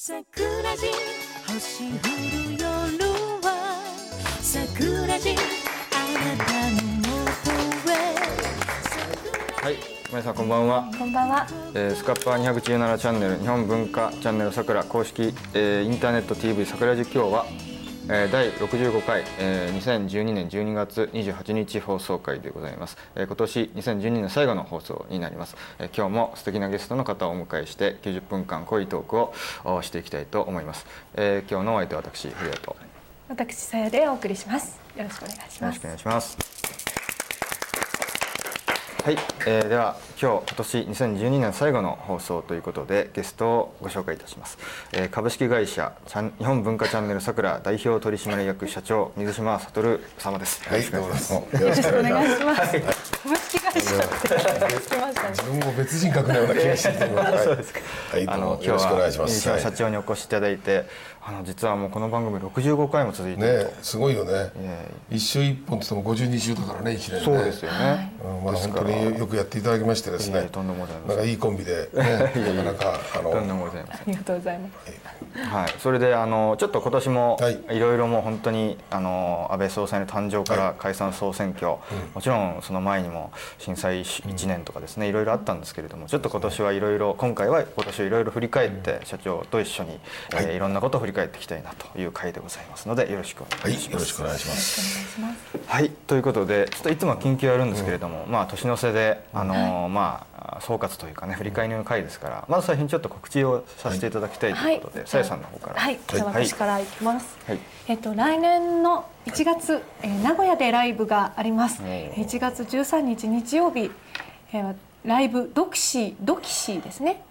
桜地星降る夜は桜地あなたのはい、皆さんこんばんは。こんばんは。えースカッパー217チャンネル日本文化チャンネルさくら公式、えーインターネット TV さくら実況は、えー第65回、えー2012年12月28日放送回でございます、えー今年2012年最後の放送になります、えー今日も素敵なゲストの方をお迎えして90分間濃いトークをおしていきたいと思います、えー今日のお相手は私古谷と。よ私さやでお送りします。よろしくお願いします。ろしくお。願いしますはい、えーでは今日今年2012年最後の放送ということでゲストをご紹介いたします、えー株式会社日本文化チャンネルさくら代表取締役社長水島悟様ですはい、よろしくお願いしますどうも。よろしくおお願い。株式会社。自分も別人格のような気がしてきてます。そうですか。はい、どあの今日は。水島はい社長にお越しいただいて、あの実はもうこの番組65回も続いてね、すごいよねえ。一週一本って言っても52週だからね、一年ね。と。そうですよね。うん。まあ本当によくやっていただきましてですねいえいえ。とんでもございませんなんかいいコンビで、ね、なかなかあのとんでもございませんありがとうございます。はい、それであのちょっと今年もはい。いろいろもう本当にあの安倍総裁の誕生から解散総選挙、もちろんその前にも震災1年とかですねいろいろあったんですけれどもちょっと今年はいろいろ今回は今年をいろいろ振り返って社長と一緒に、いえーい。ろんなことを振り返っていきたいなという回でございますのでよろしくおはい、よ願いします。ろしくお願いします。お願いします。はい。ということでちょっといつもは緊急やるんですけれども、まあ年の瀬であの、まあ総括というかね振り返りの回ですからまず最初にちょっと告知をさせていただきたいということでさや、さんの方から。はい、じゃ私からいきます。はいえっと来年の1月、えー名古屋でライブがあります。おー1月13日日曜日、えーライブドキシードキシーですね。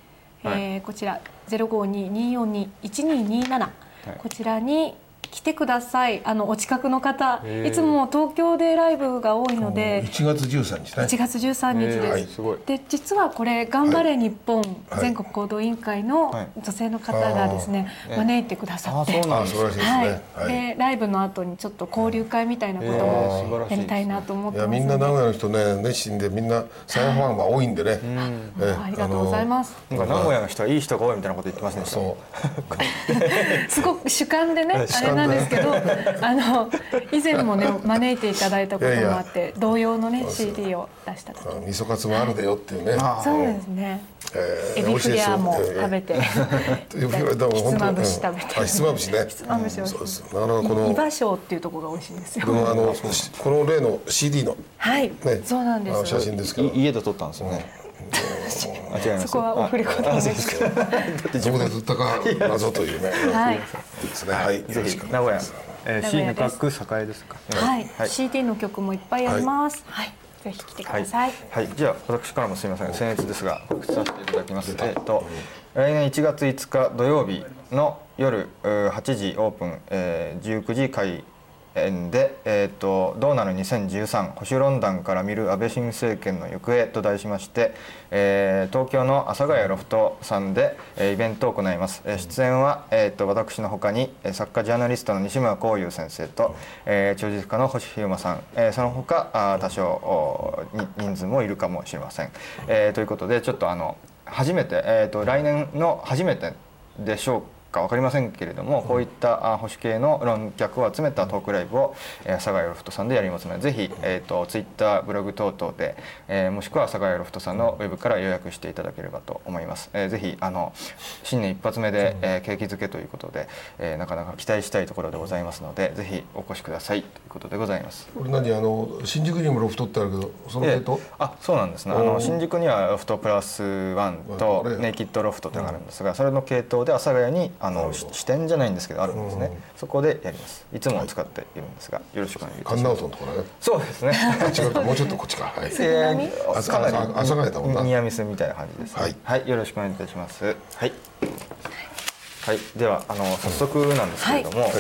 えーはいこちら052-242-1227、こちらに来てください。あのお近くの方、いつも東京でライブが多いので。1月13日ね。1月13日です、えーすごいで実はこれ「頑張れ日本はい全国行動委員会」のはい女性の方がですね、あー招いてくださあってそうなんですあ素晴らしいですはいね。はい。でライブの後にちょっと交流会みたいなこともやりたいなと思ってますみんな名古屋の人ね熱心でみんなサヤファンが多いんでね。ええありがとうございます、なんか名古屋の人はいい人が多いみたいなこと言ってませんでした。そう。すごく主観でねあ主観でれなんですけど あの以前もね招いていただいたこともあって同様のね CD を出した時あ味噌カツもあるでよっていうね。あそうですね。えエビフレアも食べて。エビフレアでもひつま本当にぶし食べて。うひつまぶしね。ひつまぶし美味しい。そうです。なかなかこの伊庭省っていうところが美味しいんですよ。このあのこの例の CD のはい、ねそうなんです。写真ですけどい家で撮ったんですよね。あ違います。そこはオフレコなんですけどどこで撮ったか謎というね。はい。ですね。はい。名古屋。えー、名 C 古屋のです。各栄ですか？はい、はい。CD の曲もいっぱいあります。はい、ぜひ来てくはいださい、はい、じゃあ私からもすみません。僭越ですが告知させていただきます。えっ、と来年1月5日土曜日の夜うー8時オープン、えー、19時開演で、えー、とどうなる2013保守論壇から見る安倍新政権の行方と題しまして、えー東京の阿佐ヶ谷ロフトさんで、えーイベントを行います、えー出演は、えー、と私のほかに作家ジャーナリストの西村光雄先生と、えー、著述家の星飛雄馬さん、えーその他あ多少お人数もいるかもしれません、えーということでちょっとあの初めて、えー、と来年の初めてでしょうか？分かりませんけれども、こういったあ保守系の論客を集めたトークライブを、えー、阿佐ヶ谷ロフトさんでやりますのでぜひ、えー、とツイッターブログ等々で、えーもしくは阿佐ヶ谷ロフトさんのウェブから予約していただければと思います、えーぜひあの新年一発目で、えー景気づけということで、えーなかなか期待したいところでございますのでぜひお越しください。ということでございます。これ何？あの新宿にもロフトってあるけどその系統？ええあそうなんですね。あの新宿にはロフトプラスワンとネイキッドロフトというのがあるんですがそれの系統で阿佐ヶ谷にあのし支店じゃないんですけどあるんですね。そこでやります。いつも使っているんですがよろしくお願いいた神します。奈川のところね。そうですね。あ違うか。もうちょっとこっちかはい。えー朝かなり朝阿佐ヶ谷だもんなニアミスみたいな感じですねはいよろしくお願いいたしますはいはい、ではあの早速なんですけれども、はい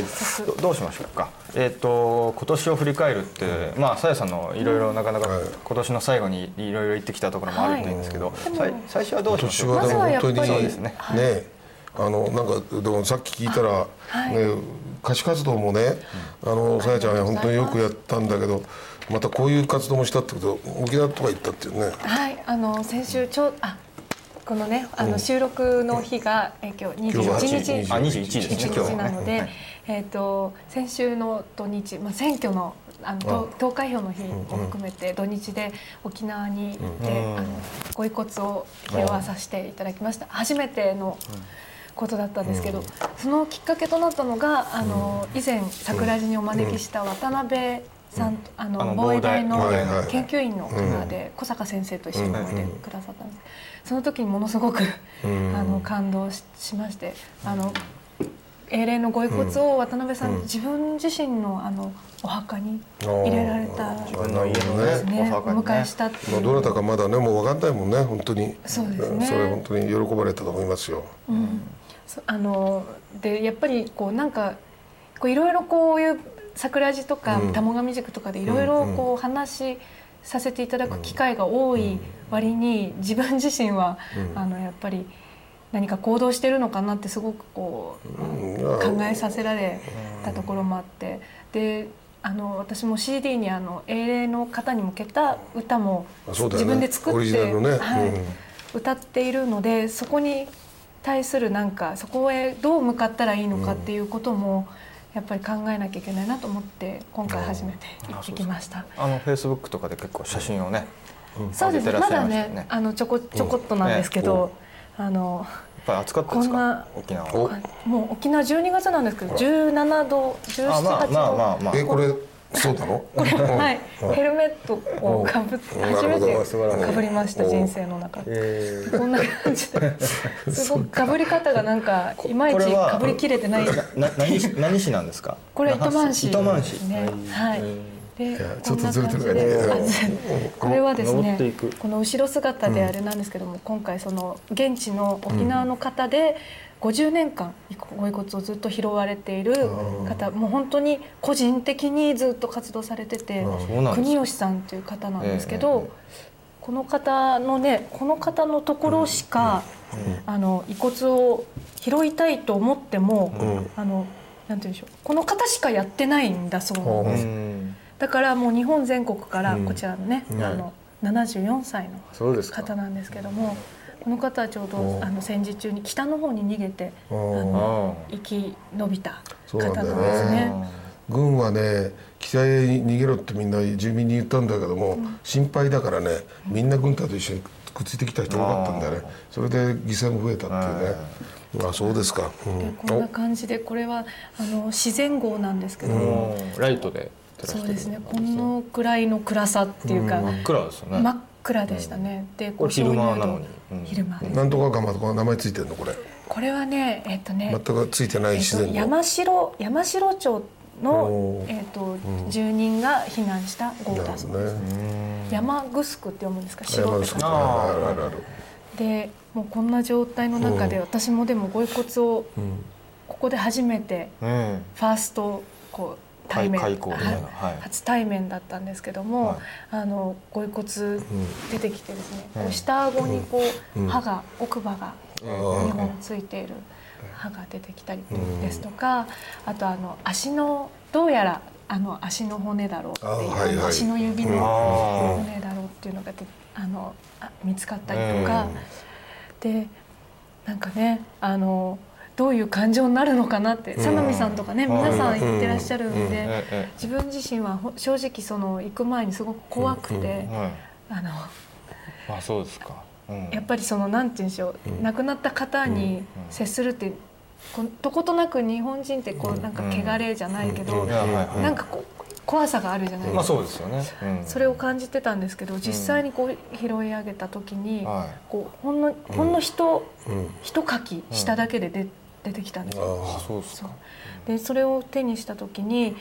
どどうしましょうか。えっ、と今年を振り返るって、まあさやさんのいろいろなかなかはい今年の最後にいろいろ言ってきたところもあるといいんですけど、はい最初はどうしましょうか。私はでも本当にまずはやっぱりそうですねねあのなんかでもさっき聞いたら、ね歌手活動もねあのさやちゃんは本当によくやったんだけどまたこういう活動もしたってこと沖縄とか行ったっていうね。はい、あの先週ちょうあこのねあの収録の日が、え今日21日あ21ですね。今日21はねなので、はい。えっ、と先週の土日、まあ選挙のあの投投開票の日を含めて土日で沖縄に行って、うん。あのご遺骨を拾わさせていただきました。初めてのことだったんですけど、そのきっかけとなったのがあの以前桜寺にお招きした渡辺さんと、あのあの防衛大の研究員の方で小坂先生と一緒に来てくださったんです。その時にものすごくうん。あの感動ししましてあの英霊のご遺骨を渡辺さん、自分自身のあのお墓に入れられた自分の家のですねおねお墓にね。迎えしたっていう。まあどなたかまだねもう分かんないもんね本当に。そうですね。んそれ本当に喜ばれたと思いますよ。そあのでやっぱりこうなんかこういろいろこういう桜地とかうん。田母神塾とかでいろいろこう話しさせていただく機会が多い割に自分自身はあのやっぱり何か行動してるのかなってすごくこううん考えさせられたところもあって。であの私も CD にあの英霊の方に向けた歌も自分で作って、はいうん。歌っているのでそこに対するなんかそこへどう向かったらいいのかっていうこともやっぱり考えなきゃいけないなと思って今回初めて行ってきました。あのフェイスブックとかで結構写真をねそうですね上げてらっまだしゃいましたよね。あのちょこちょこっとなんですけど、あのやっぱり暑かったですか？こんな沖縄もう沖縄12月なんですけど17度17、あまあ8度まあまあ。まあえこれそうなのこれはい。うん。ヘルメットをかぶってうん。初めてかぶりましたお人生の中。でえーこんな感じで。すごくか。ぶり方がなんかいまいちかぶりきれてない。な何市何市なんですか？これ糸満市。糸満市。ね。はい。でやちょっとこんなずれてる感じでからねあこれはですねこの後ろ姿であれなんですけども今回その現地の沖縄の方で50年間ご遺骨をずっと拾われている方もう本当に個人的にずっと活動されてて国吉さんという方なんですけええどこの方のねこの方のところしかあの遺骨を拾いたいと思ってもあのなんて言うんでしょうこの方しかやってないんだそうなんうです。ん。だからもう日本全国からうん。こちらのね、うん。あの74歳の方なんですけどもこの方はちょうどおあの戦時中に北の方に逃げてあのあ生き延びた方なんですね。ね。軍はね北へ逃げろってみんな住民に言ったんだけども、心配だからねみんな軍隊と一緒にくっついてきた人多かったんだよね。それで犠牲も増えたっていうね。あそうですか、うん。でこんな感じでこれはあの自然号なんですけども、うん。ライトで照らしてるそうですね。このくらいの暗さっていうか、真っ暗ですよね。真っ暗でしたね。でこれ昼間なのに。うん昼間なんとか釜とか名前ついてるのこれ。これはねえっとね全くついてないえっと、自然の、山城山城町のえっと住人が避難した号なるほどだそうです。ね。山城って読むんですか？城って書いてああるあるある。でもうこんな状態の中で私もでもご遺骨をうん。ここで初めてうん。ファーストこう対面はいはい。初対面だったんですけども、はい。あのご遺骨出てきてですね、うん。こう下顎にこう、うん。歯が奥歯がうん。2本ついている歯が出てきたりですとか、あとあの足のどうやらあの足の骨だろうっていう、あはいはい。足の指あのー骨だろうっていうのがであのあ見つかったりとか、でなんかねあのどういう感情になるのかなって佐波さんとかね、うん。皆さん言ってらっしゃるんで、自分自身はほ正直その行く前にすごく怖くて、あのあそうですかうん。やっぱりそのなん。て言うん。でしょう、亡くなった方に接するってこうどことなく日本人ってこうなん。か汚れじゃないけど、なん。かこう怖さがあるじゃないですか。まあそうですよねうん。それを感じてたん。ですけど実際にこう拾い上げた時に、はこうほん。のほん。の一、うん。一かきしただけで出出てきたんですよ。あそうですか。でそれを手にした時に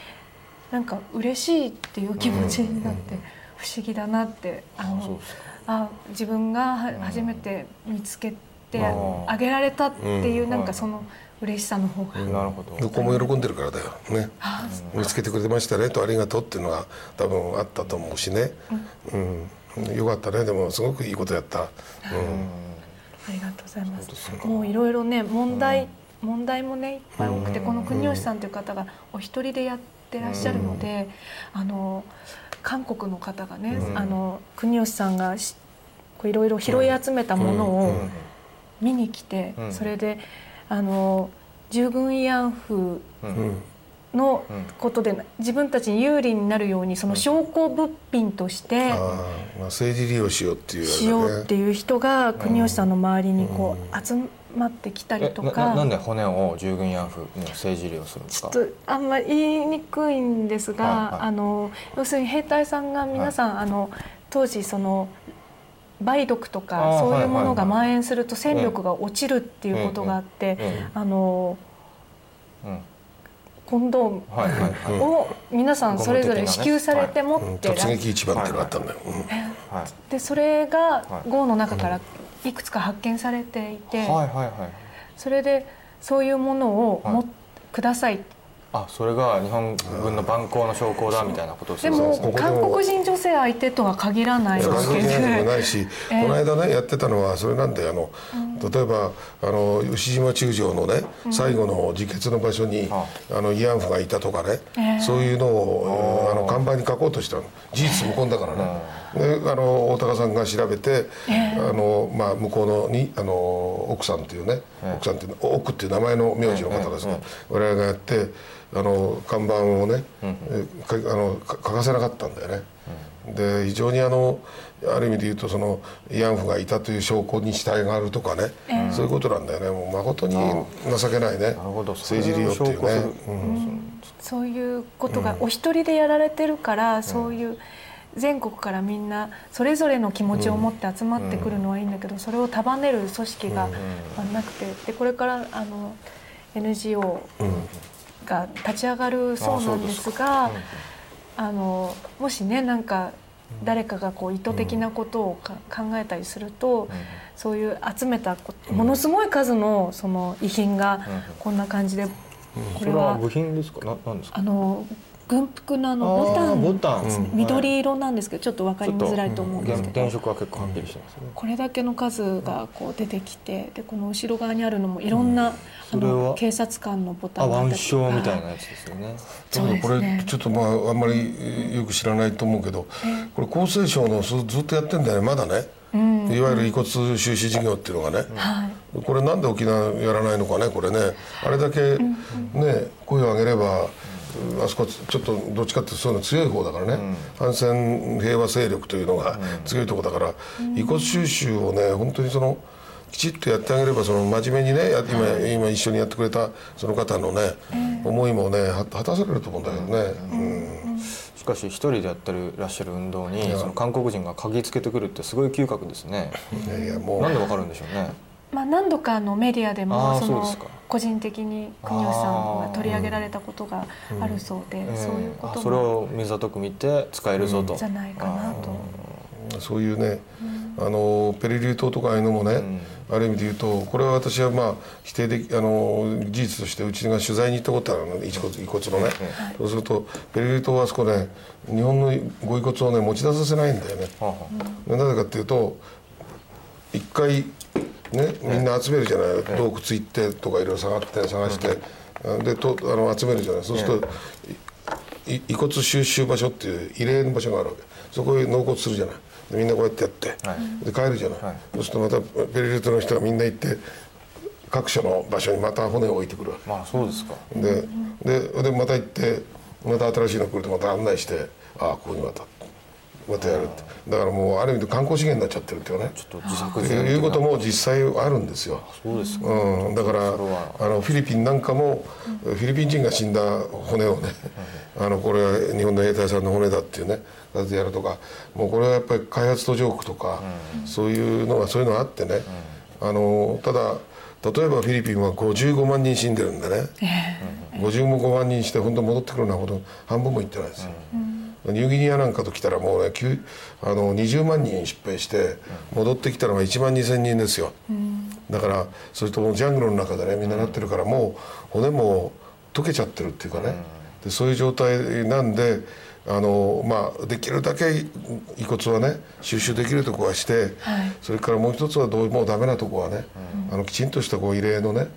なんか嬉しいっていう気持ちになって不思議だなってあそうのあ自分がは初めて見つけてうんあげられたっていううんなんかその嬉しさの方が、なるほど。向こうも喜んでるからだよ。ね。あ見つけてくれましたねとありがとうっていうのが多分あったと思うしね、うん。よかったね。でもすごくいいことやった、うん。ありがとうございます。もういろいろね問題、問題もねいっぱい多くて、この国吉さんという方がお一人でやってらっしゃるので、あの韓国の方がね、あの国吉さんがしこういろいろ拾い集めたものを、見に来て、うん。それであの従軍慰安婦のうん。ことで自分たちに有利になるようにその証拠物品としてまあ政治利用しようっていうしようってういう人が国吉さんの周りにこう集まってきたりとか。なんで骨を従軍慰安婦に政治利用するんですか？ちょっとあんまり言いにくいんですが、はいはい。あの要するに兵隊さんが皆さん、あの当時その梅毒とあかーそういうものがはいはいはい。蔓延すると戦力が落ちるっていうことがあって、あのコンドームはいはいはい。を皆さんそれぞれ支給されて持ってらっ突撃一番っていうのがあったんだよ、うん。はい。でそれがはい。号の中からいくつか発見されていて、はいはいはい。それでそういうものをも、はい。ください。あそれが日本軍の蛮行の証拠だみたいなことをすでるんでも。韓国人女性相手とは限らないわけ外国人でもなでいし、ええ。この間ねやってたのはそれなんであの、例えばあの牛島中将のね、最後の自決の場所に、ああの慰安婦がいたとかね、ええ。そういうのをあの看板に書こうとしたの。事実無根だからね。であの大高さんが調べて、あのまあ、向こうのにあの奥さんっていうね、奥さんっていうの奥っていう名前の名字の方ですが、我々がやってあの看板をね、えかあのか書かせなかったんだよね。で非常にあのある意味で言うとその慰安婦がいたという証拠に死体があるとかね、そういうことなんだよね。もう誠に情けないね。政治利用っていうね。うん。そういうことがお一人でやられてるから、そういう全国からみんなそれぞれの気持ちを持って集まってくるのはいいんだけど、それを束ねる組織がまあなくてでこれからあの NGO が立ち上がるそうなんですが。あのもしねなんか誰かがこう意図的なことをか、考えたりすると、そういう集めたこものすごい数のその遺品がこんな感じで、これはそれは部品ですか？ななんですか？あの軍服のあのボタン。ボタン。緑色なんですけどちょっと分かりづらいと思うんですけど。原色は結構はっきりしてますね。これだけの数がこう出てきてでこの後ろ側にあるのもいろんな、あそれはの警察官のボタあンがあ腕章みたいなやつですよね。そうですこれねちょっとまああんまりえーよく知らないと思うけどこれ厚生省のずずっとやってんだよねまだね、いわゆる遺骨収集事業っていうのがね、はい。これなんで沖縄やらないのかねこれね。あれだけね声を上げればうんあそこはちょっとどっちかっていうとそういうの強い方だからね、反戦平和勢力というのが強いところだから、遺骨収集をね本当にそのきちっとやってあげればその真面目にねや今今一緒にやってくれたその方のね、思いもねは果たされると思うんだけどね。うん。しかし一人でやってるらっしゃる運動にその韓国人が嗅ぎつけてくるってすごい嗅覚ですね。いやいやもう。なんでわかるんでしょうねまあ、何度かあのメディアであもその個人的に国吉さんが取り上げられたことがあるそうで、そういうこあそれともを水里区見て使えるぞと、じゃないかなと。そういうね、あのペリリュー島とかああいうのもね、ある意味で言うとこれは私はまあ否定できあの事実としてうちが取材に行ったことあるのね。遺骨遺骨のね、そうするとペリリュー島はあそこね日本のご遺骨をね持ち出させないんだよね。なぜかっていうと一回ねみんな集めるじゃない、洞窟行ってとかいろいろ探って探して、でとあの集めるじゃない。そうすると、い遺骨収集場所っていう慰霊の場所があるわけ。そこへ納骨するじゃない。でみんなこうやってやって、はい。で帰るじゃない、はい。そうするとまたペリリュートの人がみんな行って各所の場所にまた骨を置いてくるわけ。まあそうですか。でででまた行ってまた新しいの来るとまた案内してああここにまたまたやるって。だからもうある意味で観光資源になっちゃってるっていうね。ちょっと自作と自演いうことも実際あるんですよ。そうですか、うん、だからあのフィリピンなんかも、フィリピン人が死んだ骨をね、あのこれは日本の兵隊さんの骨だっていうね形でやるとかもうこれはやっぱり開発途上国とか、そういうのがそういうのがあってね、あのただ例えばフィリピンは55万人死んでるんでね、55万人して本当戻ってくるのはほど半分もいってないですよ。ニューギニアなんかと来たらもうねあの20万人失敗して戻ってきたのが1万2,000人ですよ、だからそれともジャングルの中でねみんななってるからもう骨も溶けちゃってるっていうかね、でそういう状態なんであの、まあ、できるだけ遺骨はね収集できるとこはして、それからもう一つはどうもうダメなとこはね、あのきちんとしたこう慰霊のね、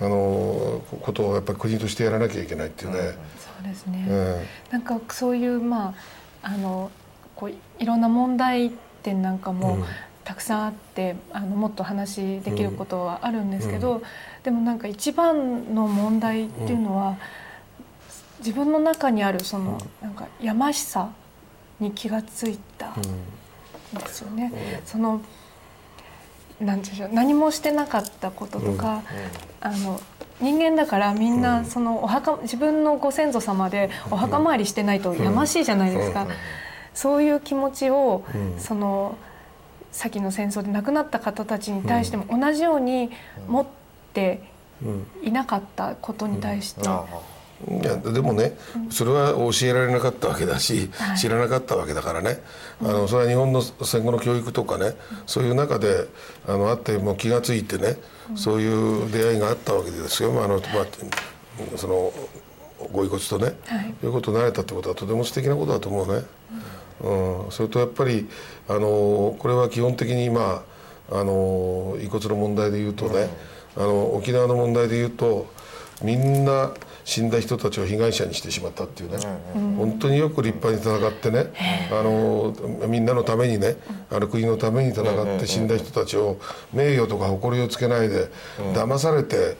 あのことをやっぱり国としてやらなきゃいけないっていうね。そうですね、うんなんかそういうまああのこういろんな問題点なんかも、たくさんあってあのもっと話できることはあるんですけど、でもなんか一番の問題っていうのは、自分の中にあるそのなんかやましさに気がついたんですよね。そのなんでしょう何もしてなかったこととか、あの人間だからみんなそのお墓自分のご先祖様でお墓参りしてないとやましいじゃないですか。そういう気持ちを、その先の戦争で亡くなった方たちに対しても同じように持っていなかったことに対して、あいやでもねそれは教えられなかったわけだし、はい。知らなかったわけだからね。あのそれは日本の戦後の教育とかねそういう中であのあってもう気が付いてね、そういう出会いがあったわけですよ、まああのまあ、そのご遺骨とね、はい。いうことになれたってことはとても素敵なことだと思うね。うん、それとやっぱりあのこれは基本的に今あの遺骨の問題で言うとね、あの沖縄の問題で言うとみんな死んだ人たちを被害者にしてしまったっていうね、本当によく立派に戦ってね、あのみんなのためにねあの国のために戦って死んだ人たちを名誉とか誇りをつけないで、騙されて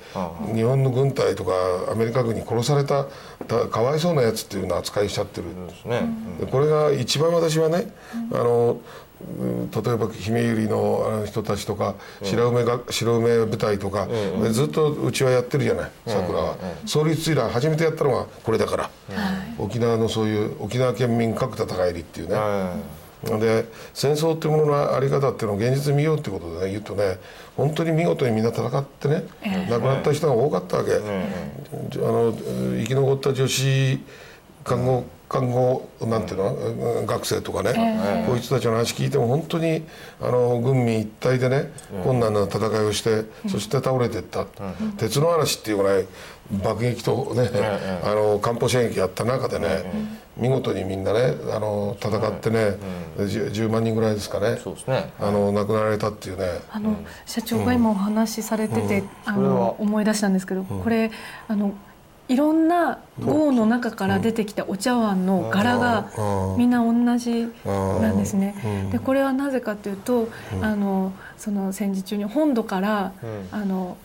日本の軍隊とかアメリカ軍に殺されたたかわいそうなやつっていうのを扱いしちゃってる。ですね。でこれが一番私はね、あのうん例えば姫百合のあの人たちとか白梅が白梅部隊とか、でずっとうちはやってるじゃない桜は、創立以来初めてやったのがこれだから、沖縄のそういう沖縄県民核戦いりっていうね、はで戦争っていうもののあり方っていうのを現実に見ようってことでね言うとね本当に見事にみんな戦ってね、亡くなった人が多かったわけ、あの生き残った女子看護看護なんていうの、学生とかね、こういう人たちの話聞いても本当にあの軍民一体でね、困難な戦いをしてそして倒れていった、鉄の嵐っていうぐらい爆撃とね、あの艦砲射撃やった中でね、見事にみんなねあの戦ってね、10, 10万人ぐらいですかねそうですね。あの亡くなられたっていうね、あの社長が今お話しされてて、あの思い出したんですけど、これあのいろんな号の中から出てきたお茶碗の柄がみんな同じなんですね。でこれはなぜかというと、あのその戦時中に本土から、あの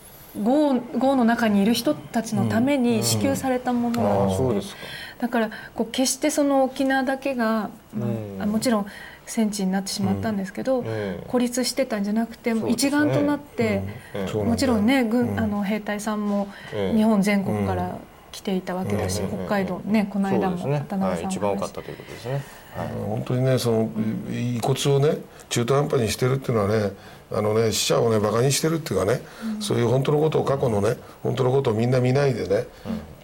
号号の中にいる人たちのために支給されたものなんですね。だからこう決してその沖縄だけが、まああもちろん戦地になってしまったんですけど、ええ孤立してたんじゃなくて、一丸となって、ええそうなんだよ。もちろんね軍、あの兵隊さんもええ日本全国から来ていたわけだし、うん北海道ねこの間もそうですね。渡。辺はい、さん一番多かったということですね。はい。本当にねその遺骨をね中途半端にしてるっていうのはねあのね死者をねバカにしてるっていうかね、そういう本当のことを過去のね本当のことをみんな見ないでね、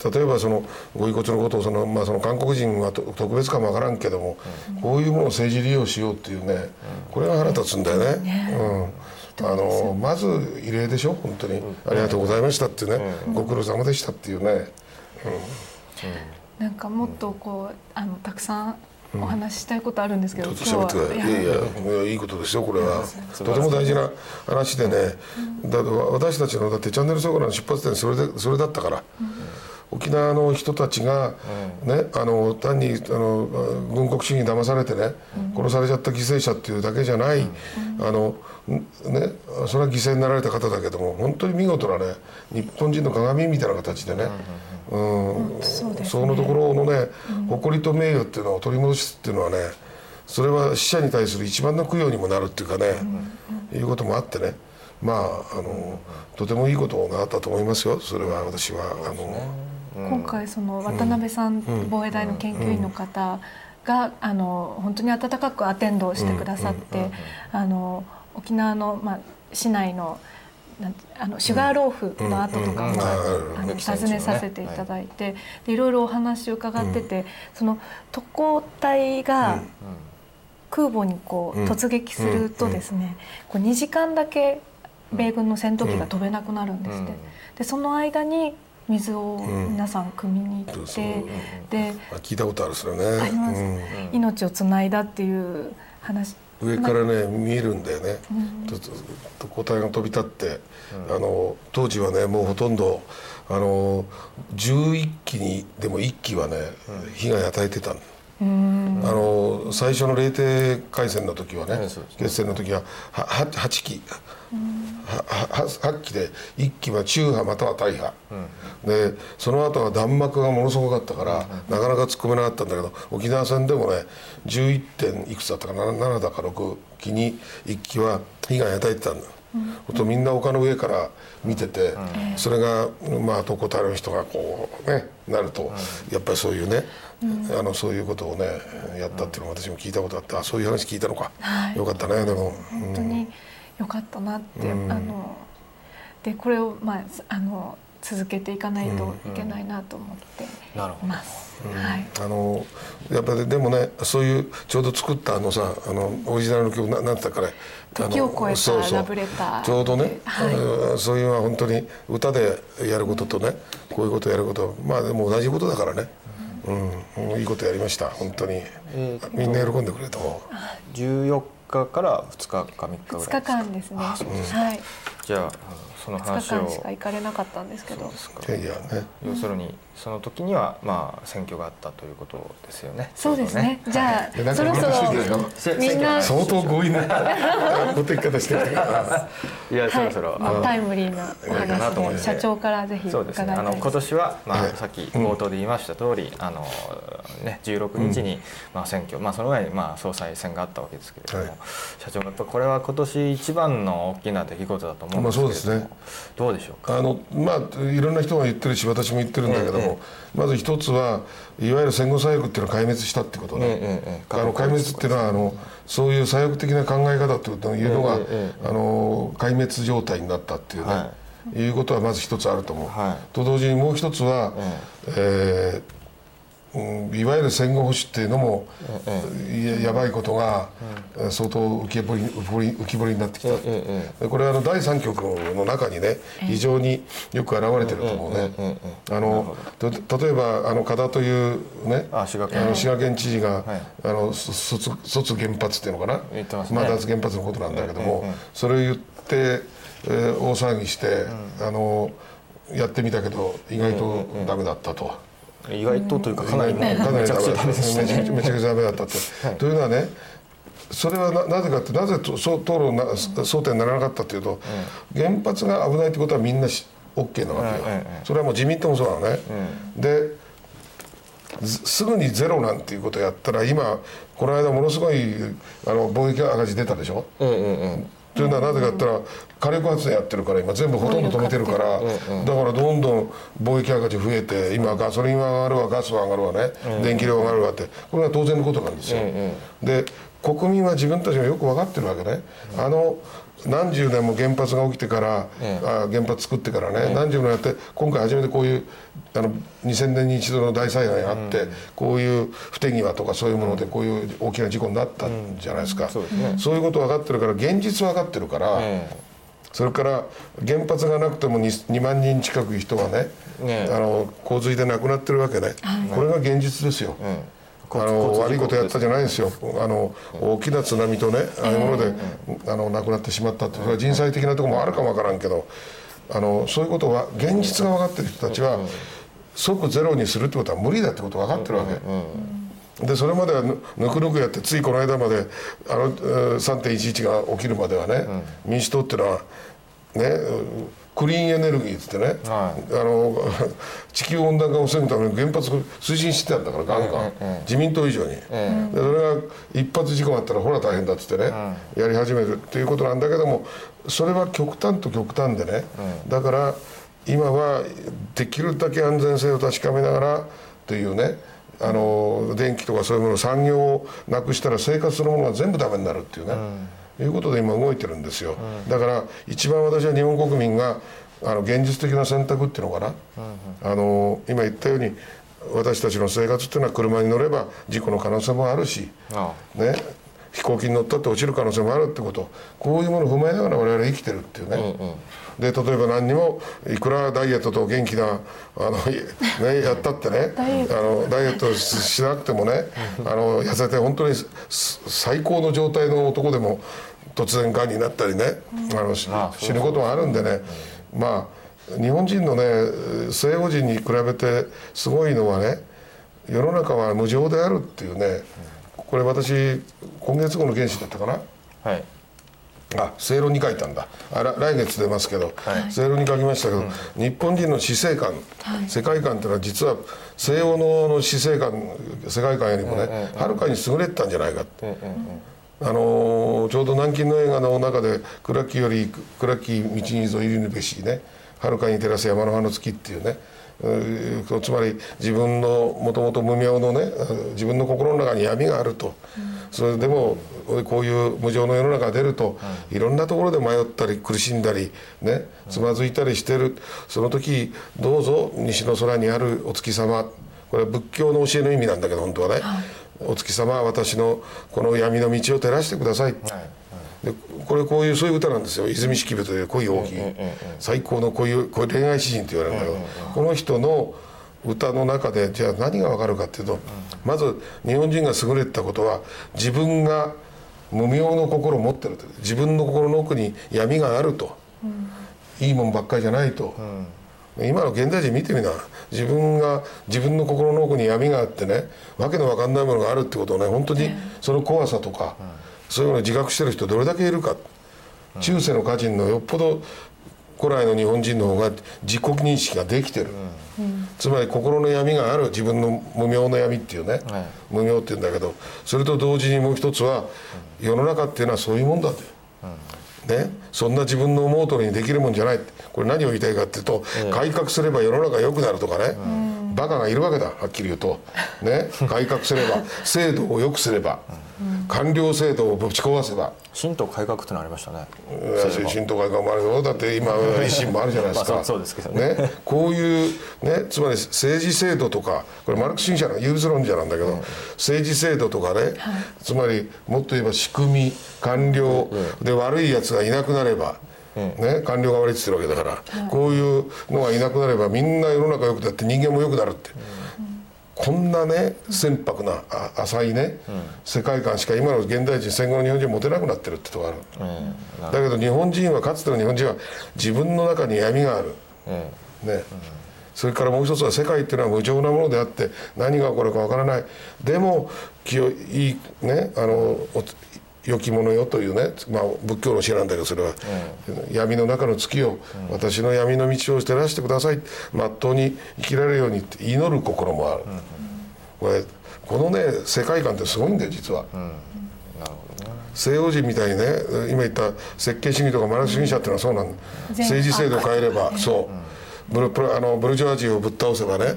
例えばそのご遺骨のことをその、まあ、その韓国人はと特別かもわからんけども、こういうものを政治利用しようっていうねこれが腹立つんだよね。うん。あのまず異例でしょ本当に、ありがとうございましたっていうね、ご苦労様でしたっていうね、なんかもっとこうあのたくさんお話ししたいことあるんですけど、どうぞ喋ってください。いや。いやいやいいことですよこれは。とても大事な話でね。だって私たちのだってチャンネルソコラの出発点それでそれだったから。沖縄の人たちが、ね、あの単にあの軍国主義に騙されてね、殺されちゃった犠牲者っていうだけじゃない、あのね、それは犠牲になられた方だけども本当に見事なね日本人の鏡みたいな形でね、うん。そうですね。そのところのね、誇りと名誉っていうのを取り戻すっていうのはねそれは死者に対する一番の供養にもなるっていうかね、いうこともあってね。まああのとてもいいことがあったと思いますよ。それは私は。あの。今回その渡辺さん、防衛大の研究員の方が、あの本当に温かくアテンドをしてくださって、あの沖縄の、まあ、市内のあのシュガーローフの後とかも、うん。あの訪ねさせていただいて、でいろいろお話を伺ってて、その特攻隊が空母にこう突撃するとですね、こう2時間だけ米軍の戦闘機が飛べなくなるんですって。でその間に水を皆さん汲みに行って、であ聞いたことあるそれね。あります、うん。命をつないだっていう話上からね見えるんだよね、とと特攻隊が飛び立って、あの当時はねもうほとんどあの11機にでも1機はね、被害与えてたんあの最初の霊帝回戦の時はねええそうです決戦の時ははは8期。はは8期で1期は中波または大波、でその後は弾幕がものすごかったから、なかなか突っ込めなかったんだけど沖縄戦でもね11点いくつだったかな？7だか6期に1期は被害を与えてたんだ。とみんな丘の上から見てて、それがまあ男たる人がこうねなると、やっぱりそういうね、あのそういうことをねやったっていうのを私も聞いたことあってあそういう話聞いたのか、はい。よかったねでも、本当に良かったなって、あのでこれをまああの続けていかないといけないなと思っています。はい。あのやっぱりでもねそういうちょうど作ったあのさあのオリジナルの曲ななんて言ったかね。あの時を超えたラブレター。ちょうどね、はい。うんそういうのは本当に歌でやることとねこういうことやることはまあでも同じことだからね、うん。いいことやりました。本当に、えーみんな喜んでくれると思う。14日から2日か3日ぐらい2日間ですね。あそうですはい。じゃあその2日話を間しか行かれなかったんですけど。いやいやね。要するにその時にはまあ選挙があったということですよね。そうですね。じゃい。やなんかあそろそせろみんな選相当強引な持っていき方してるからいやそろそろ、はい、まあタイムリーなお話で社長からぜひそう伺いたいです。ですねあの今年は、まあはい。さっき冒頭で言いました通り、あのね、16日に、まあ、選挙、まあ、その前に、まあ、総裁選があったわけですけれども、はい。社長やっぱこれは今年一番の大きな出来事だと思うんですけれども、まあそうですね。どうでしょうか？あのまあいろんな人が言ってるし私も言ってるんだけども、えまず一つはいわゆる戦後左翼っていうのを壊滅したってことね、ええええあの壊滅っていうのはあのそういう左翼的な考え方っていうのが、えええあの壊滅状態になったっていうね、、はい。うことはまず一つあると思う、はい。と同時にもう一つは、えーうんいわゆる戦後保守っていうのも、ややばいことが、相当浮き彫り浮き彫り浮き彫りになってきた、ええでこれはあの第三局の中にね非常によく表れてると思うね。ええええあのと例えばあの加田というねあ滋賀県。あの滋賀県知事が、はい。あのそ卒卒原発っていうのかな？まあ脱原発のことなんだけども、ええええそれを言って、えー大騒ぎして、あのやってみたけど意外とダメだったと。意外とというかかなりもうかなりめちゃくちゃダメでしためちゃくちゃね。めちゃくちゃダメだったって。というのはねそれはななぜかってなぜとそう討論な争点にならなかったっていうと、原発が危ないってことはみんなし OK なわけよ、それはもう自民党もそうなのね、ですすぐにゼロなんていうことをやったら今この間ものすごいあの貿易赤字出たでしょ、ええええというのはなぜかって言ったら火力発電やってるから今全部ほとんど止めてるからだからどんどん貿易赤字増えて今ガソリンは上がるわガスは上がるわね。電気料上がるわって。これは当然のことなんですよ。で国民は自分たちがよく分かってるわけね。あの何十年も原発が起きてから、ええあ原発作ってからね、何十年やって今回初めてこういうあの2000年に一度の大災害があって、こういう不手際とかそういうものでこういう大きな事故になったんじゃないですか、そうですね。そういうこと分かってるから現実分かってるから、えそれから原発がなくても 2, 2万人近く人はねねえ。あの洪水で亡くなってるわけね、これが現実ですよ。ええあの悪いことやったじゃないですよ。あの大きな津波とねああいうもので、あの亡くなってしまったってそれは人災的なところもあるかもわからんけどあのそういうことは現実が分かってる人たちは即ゼロにするってことは無理だってこと分かってるわけ。でそれまではぬぬくぬくやってついこの間まであのえー3.11が起きるまではね、民主党っていうのはねクリーンエネルギーっつってね、はあの地球温暖化を防ぐために原発推進してたんだからガンガン、自民党以上に、でそれが一発事故があったらほら大変だっつってね、やり始めるっていうことなんだけどもそれは極端と極端でね、だから今はできるだけ安全性を確かめながらというねあの電気とかそういうもの産業をなくしたら生活するものが全部ダメになるっていうね、いうことで今動いてるんですよ、だから一番私は日本国民があの現実的な選択っていうのかな、あの今言ったように私たちの生活っていうのは車に乗れば事故の可能性もあるし、あね、飛行機に乗ったって落ちる可能性もあるってこと。こういうものを踏まえながら我々生きてるっていうね、で例えば何にもいくらダイエットと元気なあの、ね、やったってねダイエット。あのダイエットししなくてもねあの痩せて本当にす最高の状態の男でも突然がんになったりね、あの死ぬこともあるんでね。まあ日本人のね西欧人に比べてすごいのはね世の中は無常であるっていうねこれ私今月号の原始だったかな？はいあ正論に書いたんだ。あら来月出ますけど、正論に書きましたけど、日本人の死生観、世界観っていうのは実は西欧のの死生観世界観よりもねはるかに優れてたんじゃないかって。あのーちょうど南京の映画の中で「暗きより暗き道にぞいるべしねはるかに照らす山の葉の月」っていうねつまり自分のもともと無明のね自分の心の中に闇があると、それでもこういう無常の世の中出ると、い。ろんなところで迷ったり苦しんだりねつまずいたりしてる。その時どうぞ西の空にあるお月様。これは仏教の教えの意味なんだけど本当はね、お月様は私のこの闇の道を照らしてください、でこれこういうそういう歌なんですよ。泉式部という恋大きい最高の恋これ恋愛詩人って言われるんだけどこの人の歌の中でじゃあ何が分かるかっていうとまず日本人が優れてたことは自分が無明の心を持ってると自分の心の奥に闇があると、いいもんばっかりじゃないと。今の現代人見てみな。自分が自分の心の奥に闇があってねわけのわかんないものがあるってことをね本当にその怖さとか、そういうのを自覚してる人どれだけいるか、中世の歌人のよっぽど古来の日本人の方が自己認識ができてる、つまり心の闇がある。自分の無明の闇っていうね、はい。無明っていうんだけどそれと同時にもう一つは世の中っていうのはそういうもんだと。ね、そんな自分の思う通りにできるもんじゃない。これ何を言いたいかっていうと、改革すれば世の中良くなるとかね、バカがいるわけだはっきり言うと、ね、改革すれば 制度を良くすれば、官僚制度をぶち壊せば。神道改革ってのありましたね。新党改革もあるよだって今 維新もあるじゃないですか、まあそうですけどね。こういう、ね、つまり政治制度とかこれマルクス主義者のユース論者なんだけど、政治制度とかね、つまりもっと言えば仕組み官僚で悪いやつがいなくなれば、ね、官僚が悪いって言ってるわけだから、こういうのがいなくなればみんな世の中良くなって人間も良くなるって。こんなね船舶なあ浅いね、世界観しか今の現代人戦後の日本人持てなくなってるってとこある、だけど日本人はかつての日本人は自分の中に闇がある、ね。それからもう一つは世界っていうのは無常なものであって何が起こるかわからない。でも清いいねあのお良き者よというね、まあ、仏教の教えなんだけどそれは、闇の中の月を、私の闇の道を照らしてください。まっとうに生きられるようにって祈る心もある、これこのね世界観ってすごいんだよ実は。西洋人みたいにね今言った設計主義とかマルクス主義者っていうのはそうなんだ。政治制度を変えればそう。ブルあのブルジョワジーをぶっ倒せばね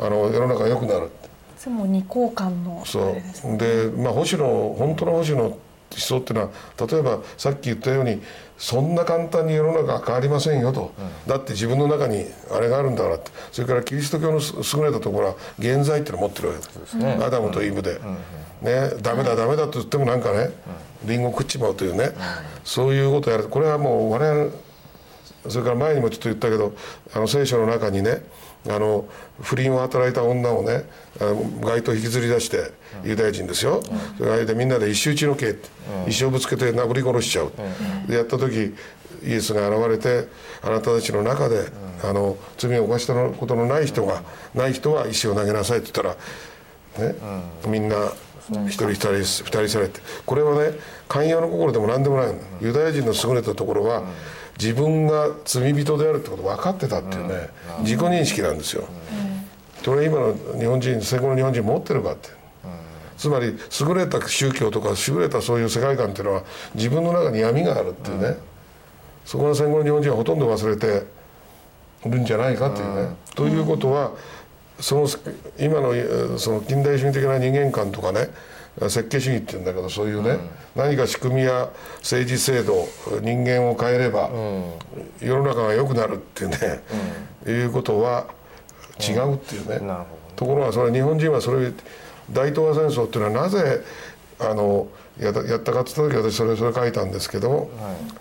あの世の中良くなる。それも二項間のそあれですね。う。でまあ星野本当の星野思想っていうのは例えばさっき言ったようにそんな簡単に世の中は変わりませんよと、だって自分の中にあれがあるんだからって。それからキリスト教の優れたところは現在っていうのを持ってるわけですね。アダムとイブで、ね。ダメだダメだと言ってもなんかねリンゴ食っちまうというね、そういうことをやる。これはもう我々それから前にもちょっと言ったけどあの聖書の中にねあの不倫を働いた女をね街頭引きずり出してユダヤ人ですよ、それでみんなで一周一の刑って、石をぶつけて殴り殺しちゃう、でやった時イエスが現れてあなたたちの中で、あの罪を犯したことのない人が、ない人は石を投げなさいって言ったら、ねみんな一人一人二人されて。これはね寛容の心でも何でもないの。ユダヤ人の優れたところは自分が罪人であるってことを分かってたっていうね自己認識なんですよ。それ今の日本人戦後の日本人持ってるかって。つまり優れた宗教とか優れたそういう世界観っていうのは自分の中に闇があるっていうね、そこの戦後の日本人はほとんど忘れてるんじゃないかっていうね。ということはその今のえーその近代主義的な人間観とかね設計主義っていうんだけどそういうね、何か仕組みや政治制度人間を変えれば、世の中が良くなるっていうね、いうことは違うっていうね、なるほところがそれ日本人はそれ大東亜戦争っていうのはなぜあのやったやったかって言った時私それそれ書いたんですけども、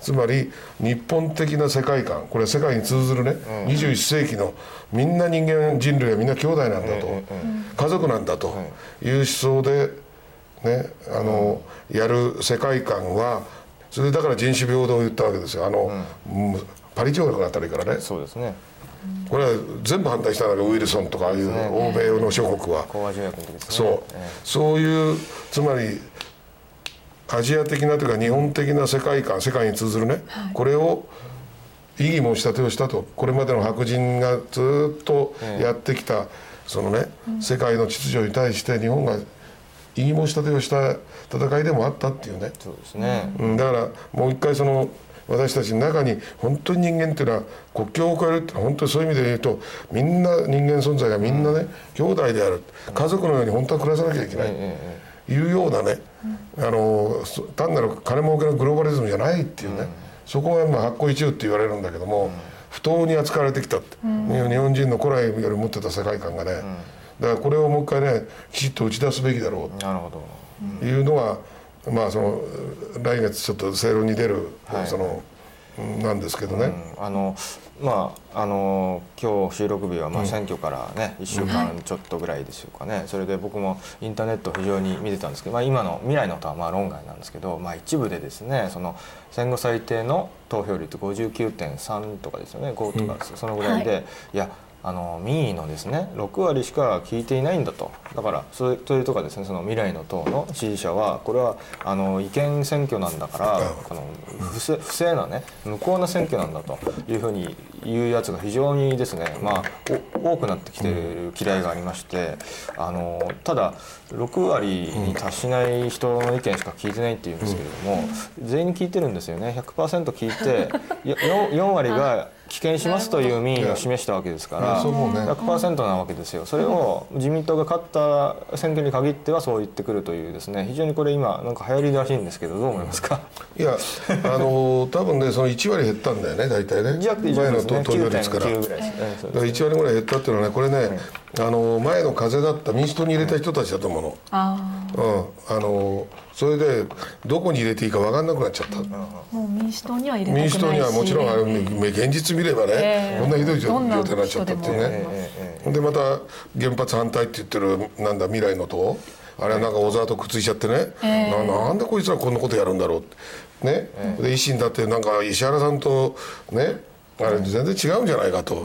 つまり日本的な世界観これは世界に通ずるね、21世紀のみんな人間人類はみんな兄弟なんだと、家族なんだと。い。う思想で、ね、あのやる世界観はそれでだから人種平等を言ったわけですよ。あの、うん。パリ条約があったらいいからね。そうですね。これは全部反対したんだけどウィルソンとかああいう欧米の諸国は。そう、えそういうつまりアジア的なというか日本的な世界観世界に通ずるね、これを異議申し立てをしたと。これまでの白人がずっとやってきた、そのね、世界の秩序に対して日本が異議申し立てをした戦いでもあったっていうね、えそうですね、うん、だからもう一回その私たちの中に本当に人間っていうのは国境を越えるって本当にそういう意味で言うとみんな人間存在がみんなね、兄弟である。家族のように本当は暮らさなきゃいけない、えいうようなね、あのそ単なる金儲けのグローバリズムじゃないっていうね、そこがまあ発行一憂って言われるんだけども、不当に扱われてきたって、日本人の古来より持ってた世界観がね、だからこれをもう一回ねきちっと打ち出すべきだろう。というのが、まあその来月ちょっと正論に出る、はい。そのうんなんですけどね、うん。あのまああの今日収録日はまあ選挙からね、1週間ちょっとぐらいでしょうかね。それで僕もインターネットを非常に見てたんですけど、まあ、今の未来の党はまあ論外なんですけど、まあ、一部でですねその戦後最低の投票率59.3とかですよね。5とか、そのぐらいで、い、やあの民意のですね6割しか聞いていないんだと。だからそういうというとかですねその未来の党の支持者はこれはあの違憲選挙なんだからこの不正不正なね無効な選挙なんだというふうに言うやつが非常にですねまあお多くなってきている嫌いがありましてあのただ6割に達しない人の意見しか聞いてないっていうんですけれども全員に聞いてるんですよね。100%聞いてよ 4, 4割が棄権しますという民意を示したわけですからそう思うね。100%なわけですよ。それを自民党が勝った選挙に限ってはそう言ってくるというですね。非常にこれ今なんか流行りらしいんですけどどう思いますか？いやあの多分ねその1割減ったんだよね大体ね。前の投票率から。9.9ぐらいですねそうだから1割ぐらい減ったっていうのはねこれね、あの前の風だった民主党に入れた人たちだと思うの。あうん、あのそれでどこに入れていいか分かんなくなっちゃった、あもう民主党には入れたくないし。民主党にはもちろんあれ現実見ればね、ええ。こんなひどい状態になっちゃったっていうね、ええでまた原発反対って言ってるなんだ未来の党。あれはなんか小沢とくっついちゃってね、ななんでこいつらこんなことやるんだろう。ってね、で維新だってなんか石原さんとねあれ全然違うんじゃないかと、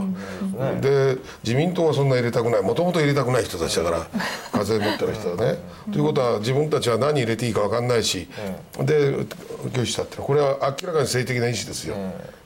で自民党はそんな入れたくない。もともと入れたくない人たちだから風持ってる人はね。ということは自分たちは何入れていいか分かんないし、で拒否したってこれは明らかに性的な意思ですよ、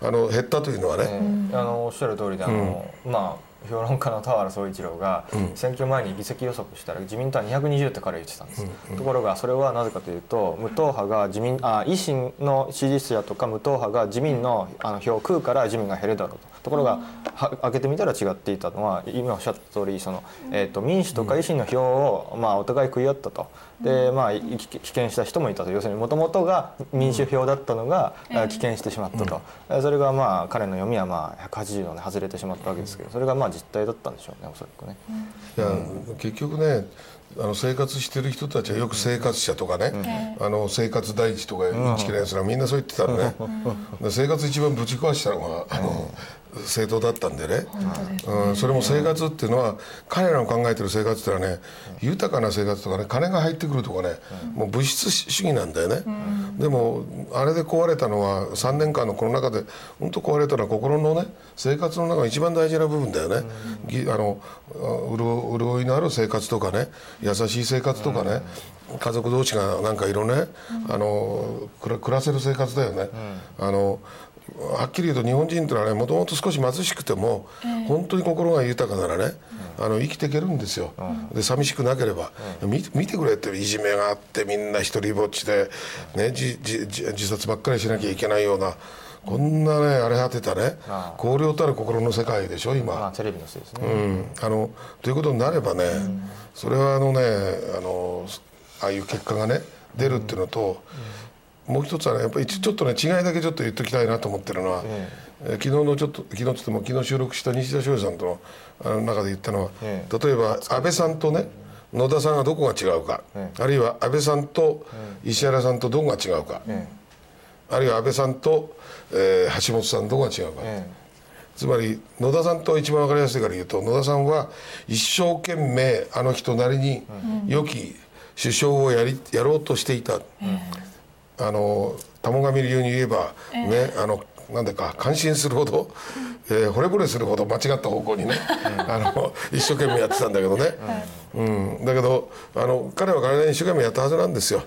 あの減ったというのはね。あのおっしゃる通りであの、まあ評論家の田原総一郎が選挙前に議席予測したら自民党は220って彼は言ってたんです、ところがそれはなぜかというと無党派が自民あ維新の支持者とか無党派が自民のあの票を食うから自民が減るだろうと。ところがは開けてみたら違っていたのは今おっしゃった通りその、えー、と民主とか維新の票を、まあ、お互い食い合ったとで、まあ、い棄棄権した人もいたと。要するにもともとが民主票だったのが、あ棄権してしまったと、えそれがまあ彼の読みはまあ180度ね外れてしまったわけですけどそれがまあ実態だったんでしょうねおそらくね。いや結局ねあの生活してる人たちはよく生活者とかね、あの生活第一とか言いちきなやつらみんなそう言ってたのね、で生活一番ぶち壊したのがあの政党だったんでね、うん、それも生活っていうのは彼らの考えてる生活っていうのはね豊かな生活とかね金が入ってくるとかね、もう物質主義なんだよね、でもあれで壊れたのは3年間のこの中で本当壊れたのは心のね生活の中の一番大事な部分だよね、ぎあのあ潤潤いのある生活とかね優しい生活とかね、家族同士がなんかいろね、あの暮ら暮らせる生活だよね、あのはっきり言うと日本人ってのはねもともと少し貧しくても、本当に心が豊かならね、あの生きていけるんですよ、で寂しくなければ、見見てくれっていじめがあってみんな一人ぼっちで、ね、じじじ自殺ばっかりしなきゃいけないようなこんなね荒れ果てたね荒涼たる心の世界でしょ今。まあテレビのせいですね。うん、あのということになればね、それはあのねあのああいう結果がね出るっていうのと、もう一つはねやっぱりちょっとね違いだけちょっと言っときたいなと思ってるのは、えー昨日のちょっと昨日って言っても昨日収録した西田翔さんとのあの中で言ったのは、え例えば安倍さんとね野田さんがどこが違うか、あるいは安倍さんと石原さんとどこが違うか、あるいは安倍さんと、えー橋本さんどこが違うか。えつまり野田さんと一番分かりやすいから言うと野田さんは一生懸命あの人なりに良き首相をやりやろうとしていた、あの玉上流に言えば、ねあのなんでか感心するほど、えー惚れ惚れするほど間違った方向にね、あの一生懸命やってたんだけどね、うん、だけどあの彼は彼なりに一生懸命やったはずなんですよ。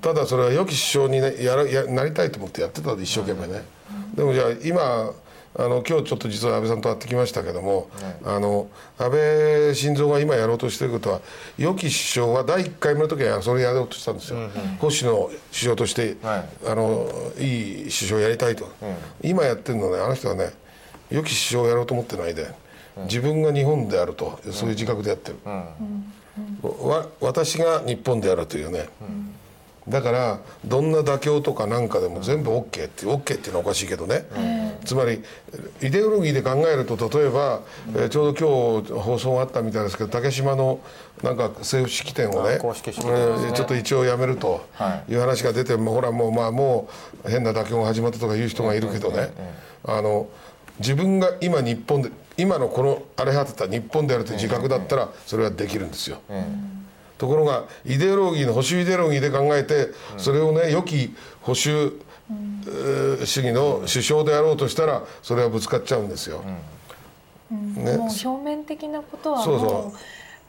ただそれは良き首相に、ね、やらやなりたいと思ってやってたで一生懸命ね、でもじゃあ今あの今日ちょっと実は安倍さんと会ってきましたけども、あの安倍晋三が今やろうとしてることは良き首相は第1回目の時はそれやろうとしたんですよ、保守の首相として、はい。あのいい首相やりたいと、今やってるのねあの人はね良き首相をやろうと思ってないで、自分が日本であるとそういう自覚でやってる、わ私が日本であるというね、だからどんな妥協とかなんかでも全部 OK って OK っていうのはおかしいけどね、つまりイデオロギーで考えると例えば、えーちょうど今日放送があったみたいですけど竹島のなんか政府式典をねあ公式式典。ですねえーちょっと一応やめるとい。う話が出て、もうほらもうまあもう変な妥協が始まったとかいう人がいるけどね、あの自分が今日本で今のこの荒れ果てた日本であるという自覚だったらそれはできるんですよ。ところがイデオロギーの保守イデオロギーで考えてそれをね良き保守、えー主義の首相であろうとしたらそれはぶつかっちゃうんですよ。ね。もう表面的なことはもそうう。そう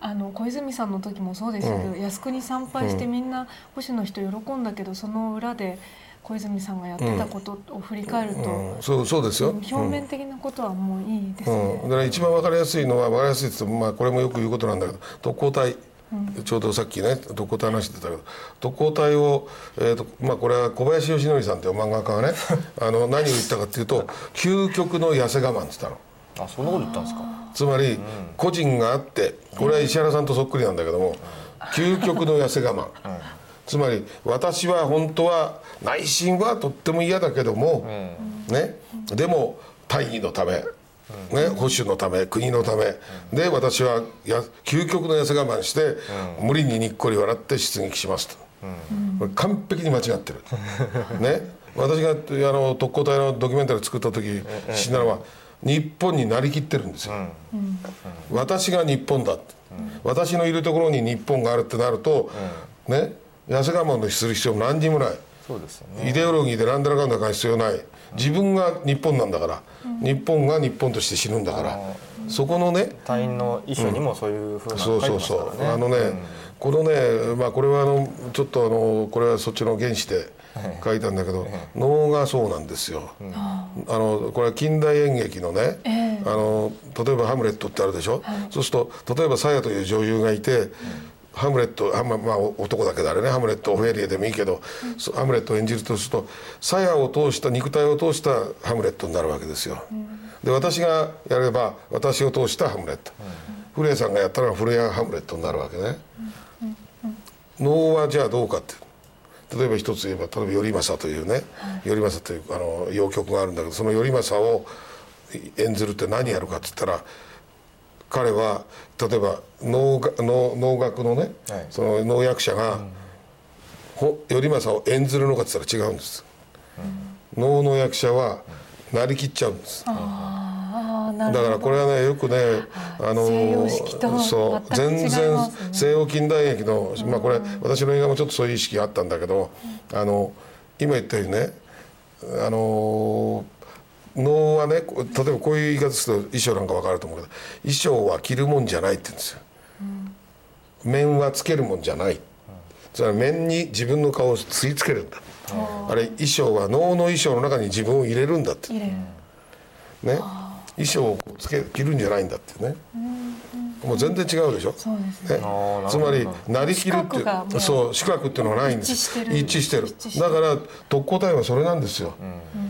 あの小泉さんの時もそうですけど、靖国参拝してみんな保守の人喜んだけどその裏で小泉さんがやってたことを振り返ると、うん。そうそうですよ。表面的なことはもういいですうね。ん、だから一番分かりやすいのは分かりやすいって言っても、まあ、これもよく言うことなんだけど特攻隊、ちょうどさっきね特攻隊話してたけど特攻隊を、えーとまあ、これは小林義則さんという漫画家がね あの何を言ったかっていうと究極の痩せ我慢って言ったの。あそんなこと言ったんですか？つまり個人があってこれは石原さんとそっくりなんだけども究極の痩せ我慢。つまり私は本当は内心はとっても嫌だけどもねでも大義のためね保守のため国のため。で私はや究極の痩せ我慢して無理ににっこり笑って出撃しますと。完璧に間違ってる。ね。私があの特攻隊のドキュメンタリー作った時死んだのは日本になりきってるんですよ、私が日本だって、私のいるところに日本があるってなると、ね。痩せ我慢のする必要も何にもない。そうですよね。イデオロギーでなんだらかんだか必要ない自分が日本なんだから、日本が日本として死ぬんだから、そこのね隊員の遺書にもそういうふうなそうそうの書いてますそう、からねあのね、このねまあこれはあのちょっとあのこれはそっちの原始で書いたんだけど、能がそうなんですよ、あのこれは近代演劇のね、あの例えば「ハムレット」ってあるでしょ、そうすると例えばサヤという女優がいて、ハムレットあまあまあ男だけどあれね。ハムレットオフェリエでもいいけど、そうハムレットを演じるとすると鞘を通した肉体を通したハムレットになるわけですよ。で私がやれば私を通したハムレット、古谷さんがやったら古谷ハムレットになるわけね。能はじゃあどうかって。例えば一つ言えば例えば頼政というね、頼政というあの謡曲があるんだけどその頼政を演ずるって何やるかって言ったら彼は例えば能が能能楽のね、はい。その能役者が、ほ頼政を演ずるのかって言ったら違うんです、能の役者はなりきっちゃうんです。ああなるほど。だからこれはねよくねあの西洋式とそう全然西洋近代劇の、まあこれ私の映画もちょっとそういう意識があったんだけど、あの今言ったようにねあの能はね例えばこういう言い方すると衣装なんか分かると思うけど衣装は着るもんじゃないって言うんですよ、面はつけるもんじゃない、つまり面に自分の顔を吸い付けるんだ、あれ衣装は能の衣装の中に自分を入れるんだって。ね。衣装をつけ着るんじゃないんだってねもう全然違うでしょ？そうですね。つまりなりきるって四角がもうそう四角っていうのはないんです。一致してる。一致してる。一致してだから特攻隊はそれなんですよ、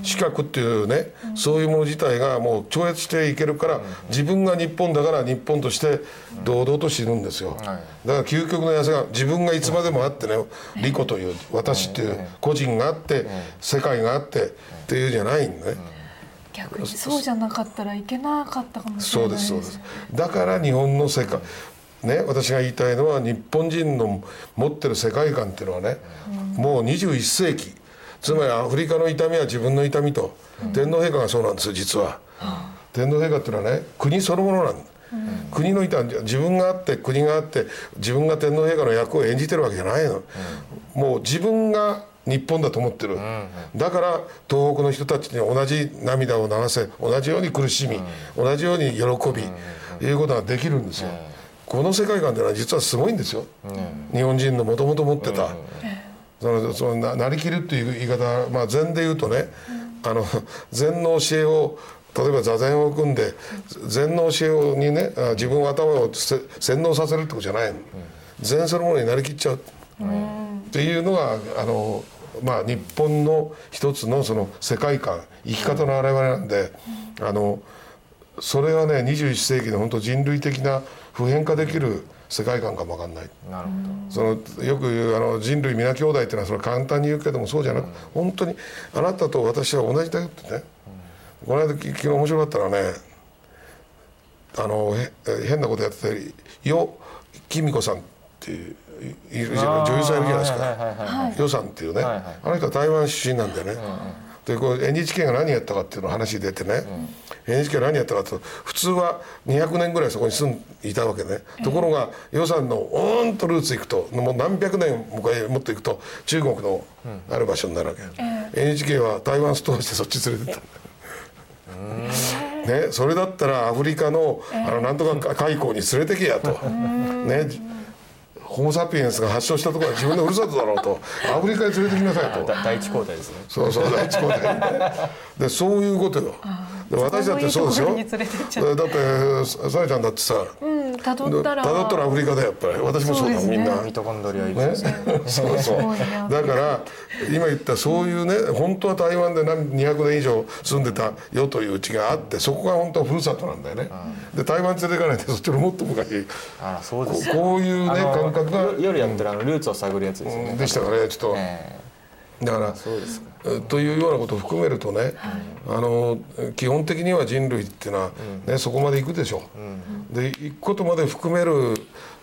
四角っていうね、そういうもの自体がもう超越していけるから、自分が日本だから日本として堂々と死ぬんですよ、だから究極の痩せが自分がいつまでもあってね利己という私っていう個人があって世界があってっていうじゃないんだね、逆にそうじゃなかったらいけなかったかもしれないそうですそうです。だから日本の世界ね私が言いたいのは日本人の持ってる世界観っていうのはね、もう21世紀つまりアフリカの痛みは自分の痛みと、天皇陛下がそうなんですよ実は、天皇陛下っていうのはね国そのものなんだ、国の痛み自分があって国があって自分が天皇陛下の役を演じてるわけじゃないの、もう自分が日本だと思ってる、だから東北の人たちに同じ涙を流せ同じように苦しみ、同じように喜び、いうことができるんですよ、この世界観っていうのは実はすごいんですよ、日本人のもともと持ってた、そのそのななりきるっていう言い方は、まあ、禅で言うとね、あの禅の教えを例えば座禅を組んで禅の教えをにねあ自分の頭をせ洗脳させるってことじゃないの、禅そのものになりきっちゃう、っていうのがあの、まあ、日本の一つのその世界観生き方の表れなんで、あのそれはね21世紀の本当人類的な普遍化できる世界観かもわかんない。なるほそのよく言うあの人類皆兄弟っていうのはそれ簡単に言うけどもそうじゃなく、本当にあなたと私は同じだよってね、この間き昨日面白かったのはねあのへ変なことやってたりよきみこさんっていういいるじゃない女優さんいるじゃないですか、はいはいはいはいよさんっていうね、はいはい。あの人は台湾出身なんだよね、でこう NHK が何やったかっていうの話出てね、NHK が何やったかと普通は200年ぐらいそこに住んいたわけね、ところが予算のおーんとルーツ行くともう何百年もかもっと行くと中国のある場所になるわけ、NHK は台湾ストアしてそっち連れてった。ね、それだったらアフリカのあのなんとか海溝に連れてけやと、ね、ホモ・サピエンスが発祥したところは自分のふるさとだろうと。アフリカに連れてきなさいと。だ第一交代ですね。そうそう第一交代でそういうことよ。で私だってそうですよだってさやちゃんだってさうん辿ったら。たどったらアフリカだよやっぱり私もそうだねみんなミトコンドリアイブねですねそうそう。だから今言ったそういうね本当は台湾で何200年以上住んでたよといううちがあってそこが本当はふるさとなんだよね、で台湾連れていかないでそっちのもっと昔あらそうですここういうね感覚が。よ夜やってるあのルーツを探るやつですよね。でしたからねちょっと、えだからそうですか。えというようなことを含めるとね、あの基本的には人類っていうのは、ねそこまでいくでしょ。う、で行くことまで含める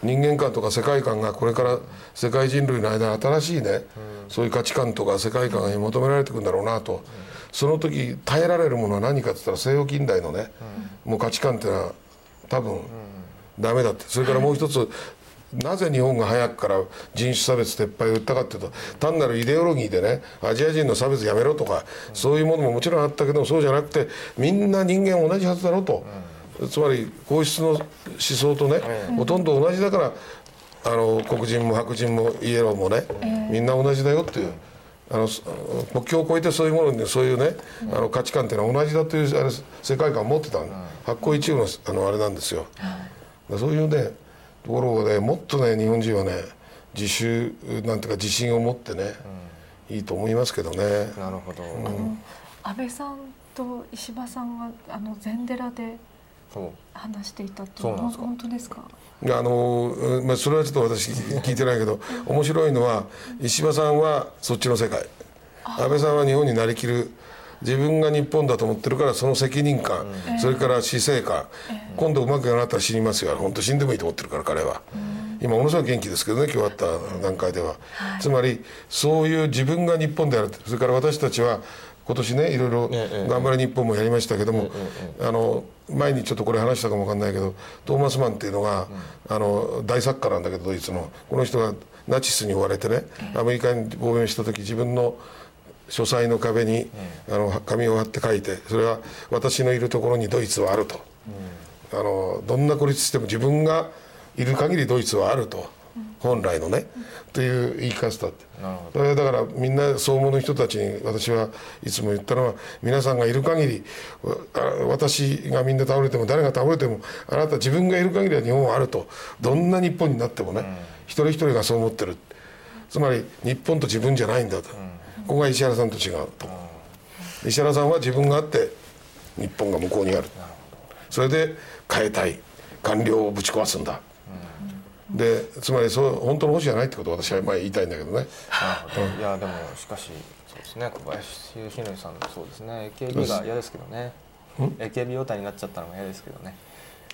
人間観とか世界観がこれから世界人類の間に新しいね、そういう価値観とか世界観に求められていくんだろうなと、その時耐えられるものは何かって言ったら西洋近代のね、もう価値観っていうのは多分ダメだって。それからもう一つ、なぜ日本が早くから人種差別撤廃を言ったかっていうと単なるイデオロギーでねアジア人の差別やめろとか、そういうものももちろんあったけどそうじゃなくてみんな人間同じはずだろうと、つまり皇室の思想とね、ほとんど同じだからあの黒人も白人もイエローもね、みんな同じだよっていう。あのそ国境を越えてそういうものにそういうね、あの価値観っていうのは同じだというあれ世界観を持ってたの、発行一部のあのあれなんですよ、そういうねところをねもっとね日本人はね自主なんていうか自信を持ってね、いいと思いますけどね。なるほど、安倍さんと石破さんがあの禅寺でそう。話していたってそうなんですか？本当ですか？あのまあ、それはちょっと私聞いてないけど面白いのは石破さんはそっちの世界。安倍さんは日本になりきる自分が日本だと思ってるからその責任感、それから死生観、今度うまくなかったら死にますよ。本当死んでもいいと思ってるから彼は、今ものすごい元気ですけどね今日会った段階では、つまりそういう自分が日本であるそれから私たちは今年ねいろいろええ頑張れ日本もやりましたけども、あの前にちょっとこれ話したかもわかんないけどトーマス・マンっていうのが、あの大作家なんだけどドイツの。この人がナチスに追われてねアメリカに亡命した時自分の書斎の壁に、あの紙を貼って書いてそれは私のいるところにドイツはあると、あのどんな孤立しても自分がいる限りドイツはあると、本来のね、という言い方だってそれだからみんなそう思う人たちに私はいつも言ったのは皆さんがいる限り私がみんな倒れても誰が倒れてもあなた自分がいる限りは日本はあると。どんな日本になってもね、一人一人がそう思ってる。つまり日本と自分じゃないんだと、ここが石原さんと違うと、石原さんは自分があって日本が向こうにある。それで変えたい。官僚をぶち壊すんだ、でつまりそう本当の保守じゃないってことを私は前言いたいんだけどね。なるほど。いやでもしかしそうですね。小林義則さんそうですね。AKB が嫌ですけどね。AKB 用態になっちゃったのが嫌ですけどね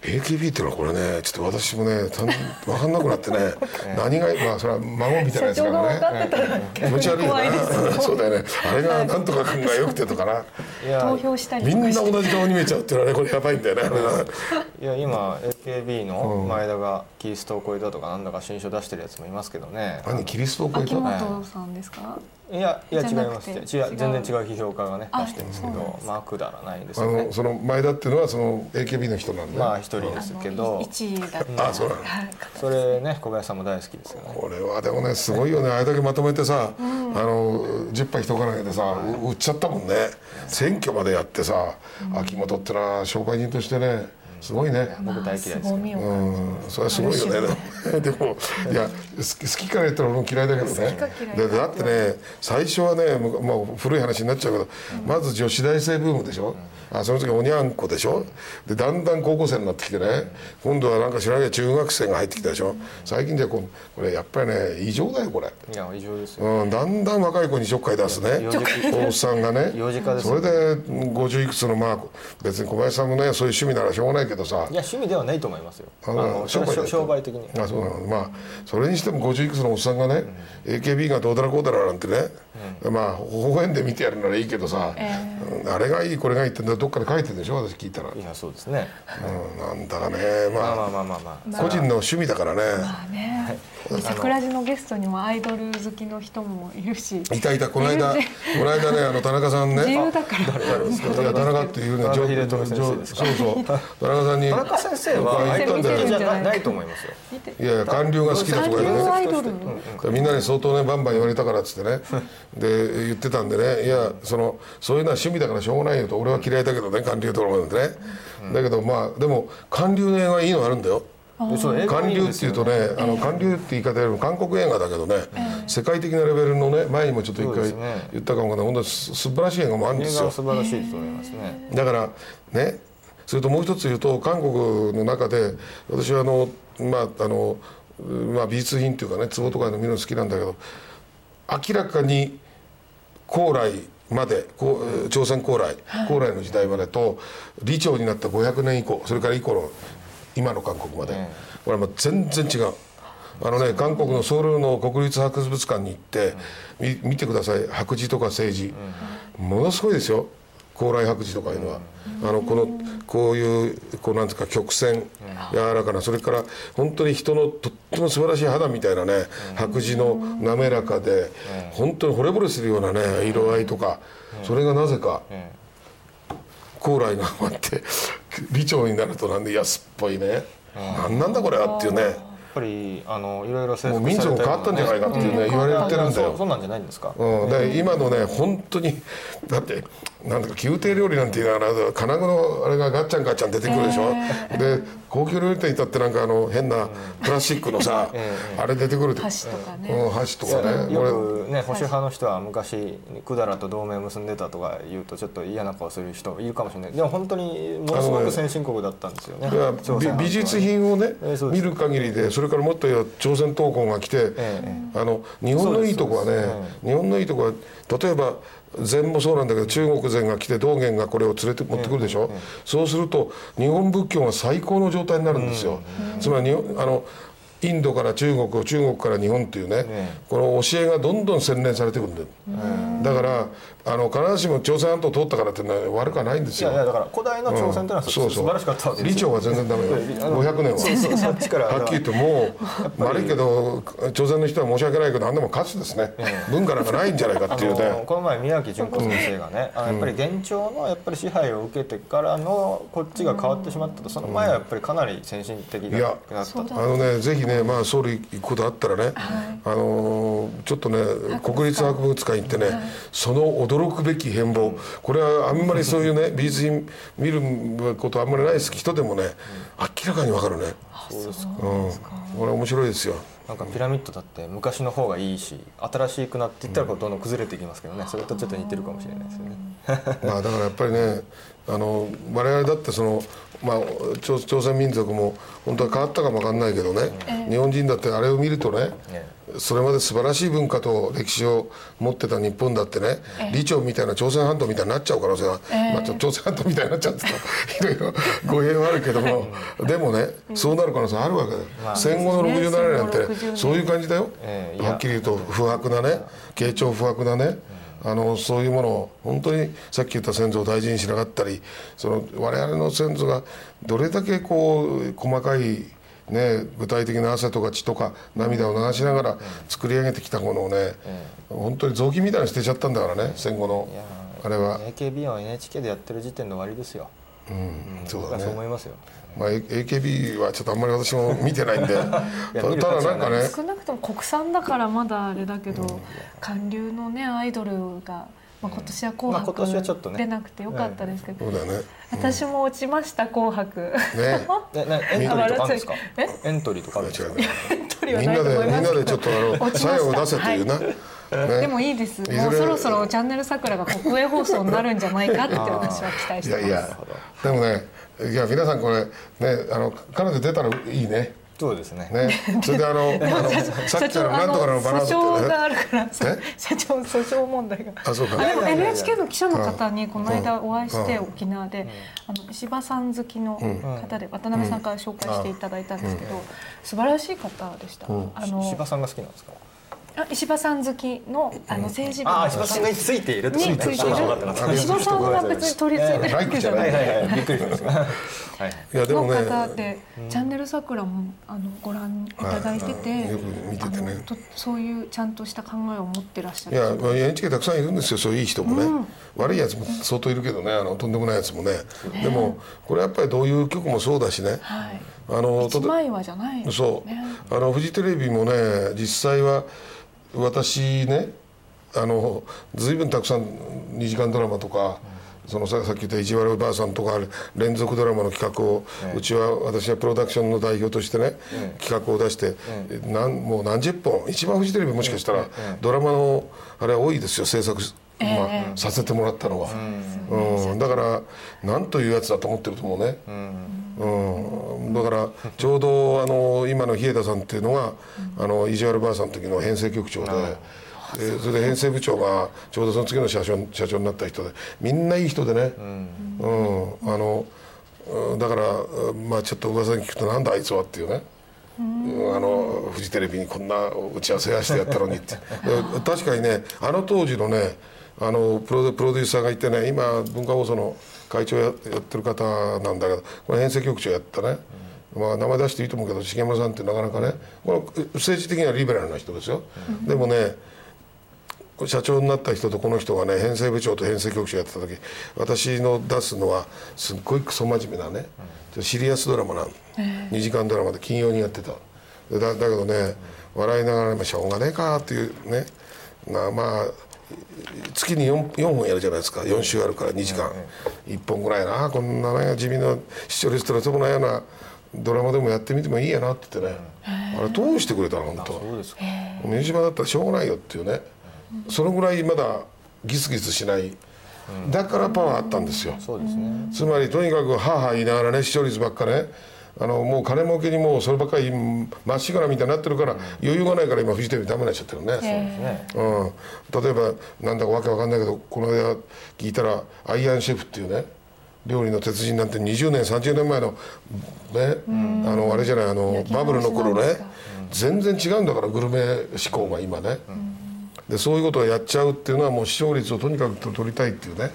AKB っていうのはこれねちょっと私もねたん分かんなくなってね 何がまあそれは孫みたいなやつだからね。気持ち悪いよな そうだよね。あれがなんとか君がよくてとかな。投票したりみんな同じ顔に見えちゃうっていうのはねこれやばいんだよねいや今 AKB の前田がキリストを超えたとかなんだか新書出してるやつもいますけどね。何キリストを超え秋た元さんですか？いやいや違います。違う違う。全然違う批評家がねあ出してるんですけどまあくだらないんですあよね。のその前田っていうのはその AKB の人なんだよ、まあ一人ですけど。1位だった。あそうそれね小林さんも大好きですよね。これはでもねすごいよね。あれだけまとめてさ、あの10杯人からげてさう売っちゃったもんね。選挙までやってさ、秋元ってのは商売人としてねすごいね、僕大嫌いですうん、それはすごいよね。でも、いや、好き好きから言ったら俺も嫌いだけどね。だってね、最初はね、むもう古い話になっちゃうけど、まず女子大生ブームでしょ？あ、その時おにゃんこでしょ？で、だんだん高校生になってきてね、今度はなんか知らない中学生が入ってきたでしょ？最近じゃこう、これやっぱりね、異常だよ、これ。いや異常ですよ。うん、だんだん若い子にちょっかい出すね。おっさんがね。幼児化ですそよれで50いくつのまあ別に小林さんもねそういう趣味ならしょうがないけどさ。いや趣味ではないと思いますよ。ああのそれは商売商売的にあそうなの。まあそれにしても50いくつのおっさんがね、AKB がどうだらこうだらなんてね、まあ微笑んで見てやるならいいけどさ、うんあれがいいこれがいいってどっかで書いてるでしょ私聞いたら、うん、いやそうですね。なんだかね。まあ、まあまあまあまあまあ。個人の趣味だからね、まあね。桜地のゲストにもアイドル好きの人もいるし。いたいたこの間この間ねあの田中さんね。自由だから。いや田中っていうね田中上秀富先生ですか。そうそう。田中さんに田中先生は言ったんだよ。アイドルじゃないないと。思いますよいやいや官僚が好きだとか言うねみんなに相当ねバンバン言われたからっつってね。で言ってたんでね。いやそのそういうのは趣味だからしょうがないよと。俺は嫌いだけどね韓流とかもなんてね、だけどまあでも韓流の映画はいいのあるんだよ。韓流っていうとね、あの韓流って言い方よりも韓国映画だけどね、世界的なレベルのね前にもちょっと一回言ったかもわかんない。本当にす素晴らしい映画もあるんですよ。映画は素晴らしいと思いますね。だからねそれともう一つ言うと韓国の中で私はあのまああのまあ美術品っていうかね壺とかの見るの好きなんだけど明らかに高麗まで朝鮮高麗高麗の時代までと李朝になった500年以降それから以降の今の韓国まで。えこれはもう全然違う。あのね、韓国のソウルの国立博物館に行って、み見てください。白磁とか青磁、ものすごいですよ高麗白磁とかいうのは、あのこのこういうこうなんですか曲線柔らかなそれから本当に人のとっても素晴らしい肌みたいなね白磁の滑らかで本当に惚れ惚れするようなね色合いとかそれがなぜか高麗が終わって李朝になるとなんで安っぽいね何なんだこれはっていうね。ぱりあのいろいろ制もう民族変わったんじゃないかっていうね言われてるんだよ。そうなんじゃないんですか？うん、で今のね本当にだってなんだか宮廷料理なんて言いながら金具のあれがガッチャンガッチャン出てくるでしょ、で高級料理店に行ったってなんかあの変なプラスチックのさ、あれ出てくる箸とかね。うん、箸とかね。よ俺くね保守派の人は昔百済と同盟を結んでたとか言うとちょっと嫌な顔する人いるかもしれない。でも本当にものすごく先進国だったんですよね。美美術品をね、見る限りでそれからもっと朝鮮闘魂が来て、えあの日本のいいとこはね、日本のいいとこは例えば禅もそうなんだけど中国禅が来て道元がこれを連れて持ってくるでしょ、そうすると日本仏教が最高の状態になるんですよ、つまりあのインドから中国中国から日本っていうね、えこの教えがどんどん洗練されていくんだよ、だからあの必ずしも朝鮮半島通ったからってのは悪くはないんですよ。いやいやだから古代の朝鮮っていうのはうそう素晴らしかったわけですよ。李朝は全然ダメよ。500年は。そうそうそっちからはっきり言ってもう悪いけど朝鮮の人は申し訳ないけど何でも勝つですね。文化なんかないんじゃないかっていうあのねこの前宮城純子先生がね、あのやっぱり現朝のやっぱり支配を受けてからのこっちが変わってしまったとその前はやっぱりかなり先進的だいやだったとあのねぜひねまあ総理行くことあったらね、あのーちょっとね国立博物館行ってね、その驚くべき変貌。これはあんまりそういうね美術品見ることあんまりないです人でもね明らかにわかるね。そうですか。うん。これ面白いですよ。なんかピラミッドだって昔の方がいいし新しくなっていったらこうどんどん崩れていきますけどね。それとちょっと似てるかもしれないですよね。まあだからやっぱりねあの我々だってその、まあ、朝朝鮮民族も本当は変わったかもわかんないけどね、日本人だってあれを見るとねねそれまで素晴らしい文化と歴史を持ってた日本だってね李朝みたいな朝鮮半島みたいになっちゃう可能性が、まあ、ちょ朝鮮半島みたいになっちゃうと いろいろ語弊はあるけども。でもねそうなる可能性あるわけだよ、戦後の67年なん戦後60て年。そういう感じだよ、ええいや。はっきり言うと不白なね慶長不白なねあのそういうものを本当にさっき言った先祖を大事にしなかったりその我々の先祖がどれだけこう細かいね、具体的な汗とか血とか涙を流しながら作り上げてきたものをね、本当に雑巾みたいに捨てちゃったんだからね戦後のいやあれは、AKB は NHK でやってる時点で終わりですよ、うん、そう僕はだね。そう思いますよ。まあ、A- AKB はちょっとあんまり私も見てないんで。ただなんかね。少なくとも国産だからまだあれだけど、韓流のねアイドルが、まあ、今年は「紅まあ今年はちょっと白」ね。出なくてよかったですけど、そうだよね。私も落ちました「紅白」ね。えなエントリーとかあるんですか？え？エントリーとかあるんですか？はみんなないと思いでみんなでちょっとあの落ちました作用を出せというな、ね。でもいいです。もうそろそろチャンネル桜が国営放送になるんじゃないかって私は期待してます。いやいや。でもねいや皆さんこれねあの彼女出たらいいねそうですね。ね。それであの あのさっきからなんとかのバラー訴ドってね。訟があるから社長訴訟問題が。あそうか。あでも NHK の記者の方にこの間お会いしてうん沖縄であの石破さん好きの方で渡辺さんから紹介していただいたんですけど素晴らしい方でした。あの柴さんが好きなんですか？あ石破さん好きのあの政治部ああ柴さんがついているってについている石破さんは別に取り付いてるわけじゃないいはい。はいはい。びっくりしました。はいのい。やでもね方で、チャンネル桜もあのご覧いただいてて、はいよく見ててねあのとそういうちゃんとした考えを持ってらっしゃる。いや、まあ NHK たくさんいるんですよ。そういういい人もね、悪いやつも相当いるけどね。あのとんでもないやつもね。でもこれやっぱりどういう曲もそうだしね。はい。あの一枚岩じゃない。そう、ね。あのフジテレビもね実際は私ねあの随分たくさん2時間ドラマとか、そのささっき言った「意地悪ばあさん」とか連続ドラマの企画を、うちは私はプロダクションの代表としてね、企画を出して、なんもう何十本一番フジテレビもしかしたら、ドラマのあれは多いですよ制作、まあさせてもらったのは、うん。だから何というやつだと思ってると思うね。うん、だからちょうどあの今の日枝さんっていうのが、あの意地悪ばあさんの時の編成局長で。でそれで編成部長がちょうどその次の社長社長になった人でみんないい人でね、うん。あのうんだからまあちょっと噂に聞くとなんだあいつはっていうね、あのフジテレビにこんな打ち合わせやしてやったのにって。で 確かにねあの当時のねあのプロデプロデューサーがいてね今文化放送の会長ややってる方なんだけどこれ編成局長やったね、まあ、名前出していいと思うけど重村さんってなかなかねこの政治的にはリベラルな人ですよ、でもね社長になった人とこの人がね編成部長と編成局長やってた時私の出すのはすっごいクソ真面目なね、シリアスドラマなの、2時間ドラマで金曜にやってた。でだだけどね笑いながらねしょうがねえかっていうね。まあまあ月に 4, 4本やるじゃないですか。4週あるから2時間、1本ぐらいな。こんなね地味な視聴率取れてもないようなドラマでもやってみてもいいやなって言ってね、あれどうしてくれたの？本当そうですか。水島だったらしょうがないよっていうね、そのぐらいまだギスギスしない、だからパワーあったんですよ、そうですね。つまりとにかくハーハー言いながらね視聴率ばっかねあのもう金儲けにもうそればっかりまっしぐらみたいになってるから、余裕がないから今フジテレビダメになっちゃってるね、ねうん、例えばなんだかわけわかんないけどこの間聞いたらアイアンシェフっていうね料理の鉄人なんて20年30年前のねあのあれじゃないあのバブルの頃ね全然違うんだからグルメ志向が今ね、でそういうことをやっちゃうっていうのはもう視聴率をとにかく取りたいっていうね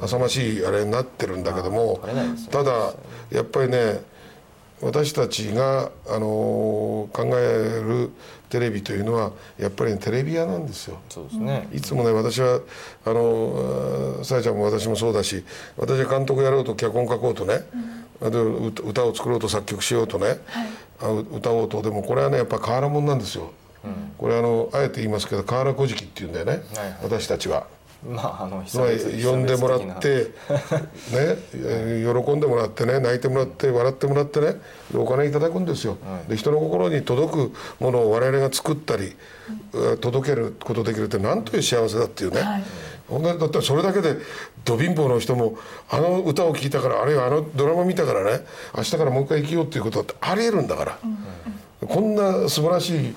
浅ましいあれになってるんだけどもただやっぱりね私たちが、あの考えるテレビというのはやっぱり、ね、テレビ屋なんですよ。そうですねいつもね私はあのさやちゃんも私もそうだし私は監督やろうと脚本書こうとね、で歌歌を作ろうと作曲しようとね、あ歌おうとでもこれはねやっぱ変わらもんなんですよ。これあのあえて言いますけど河原小敷っていうんだよね、はいはい私たちは。まああのつまり呼んでもらってねえー喜んでもらってね泣いてもらって笑ってもらってねお金いただくんですよ、で人の心に届くものを我々が作ったり、うん。届けることできるってなんという幸せだっていうね、はい。だったらそれだけでど貧乏の人もあの歌を聴いたからあるいはあのドラマ見たからね明日からもう一回生きようっていうことだってありえるんだから、こんな素晴らしい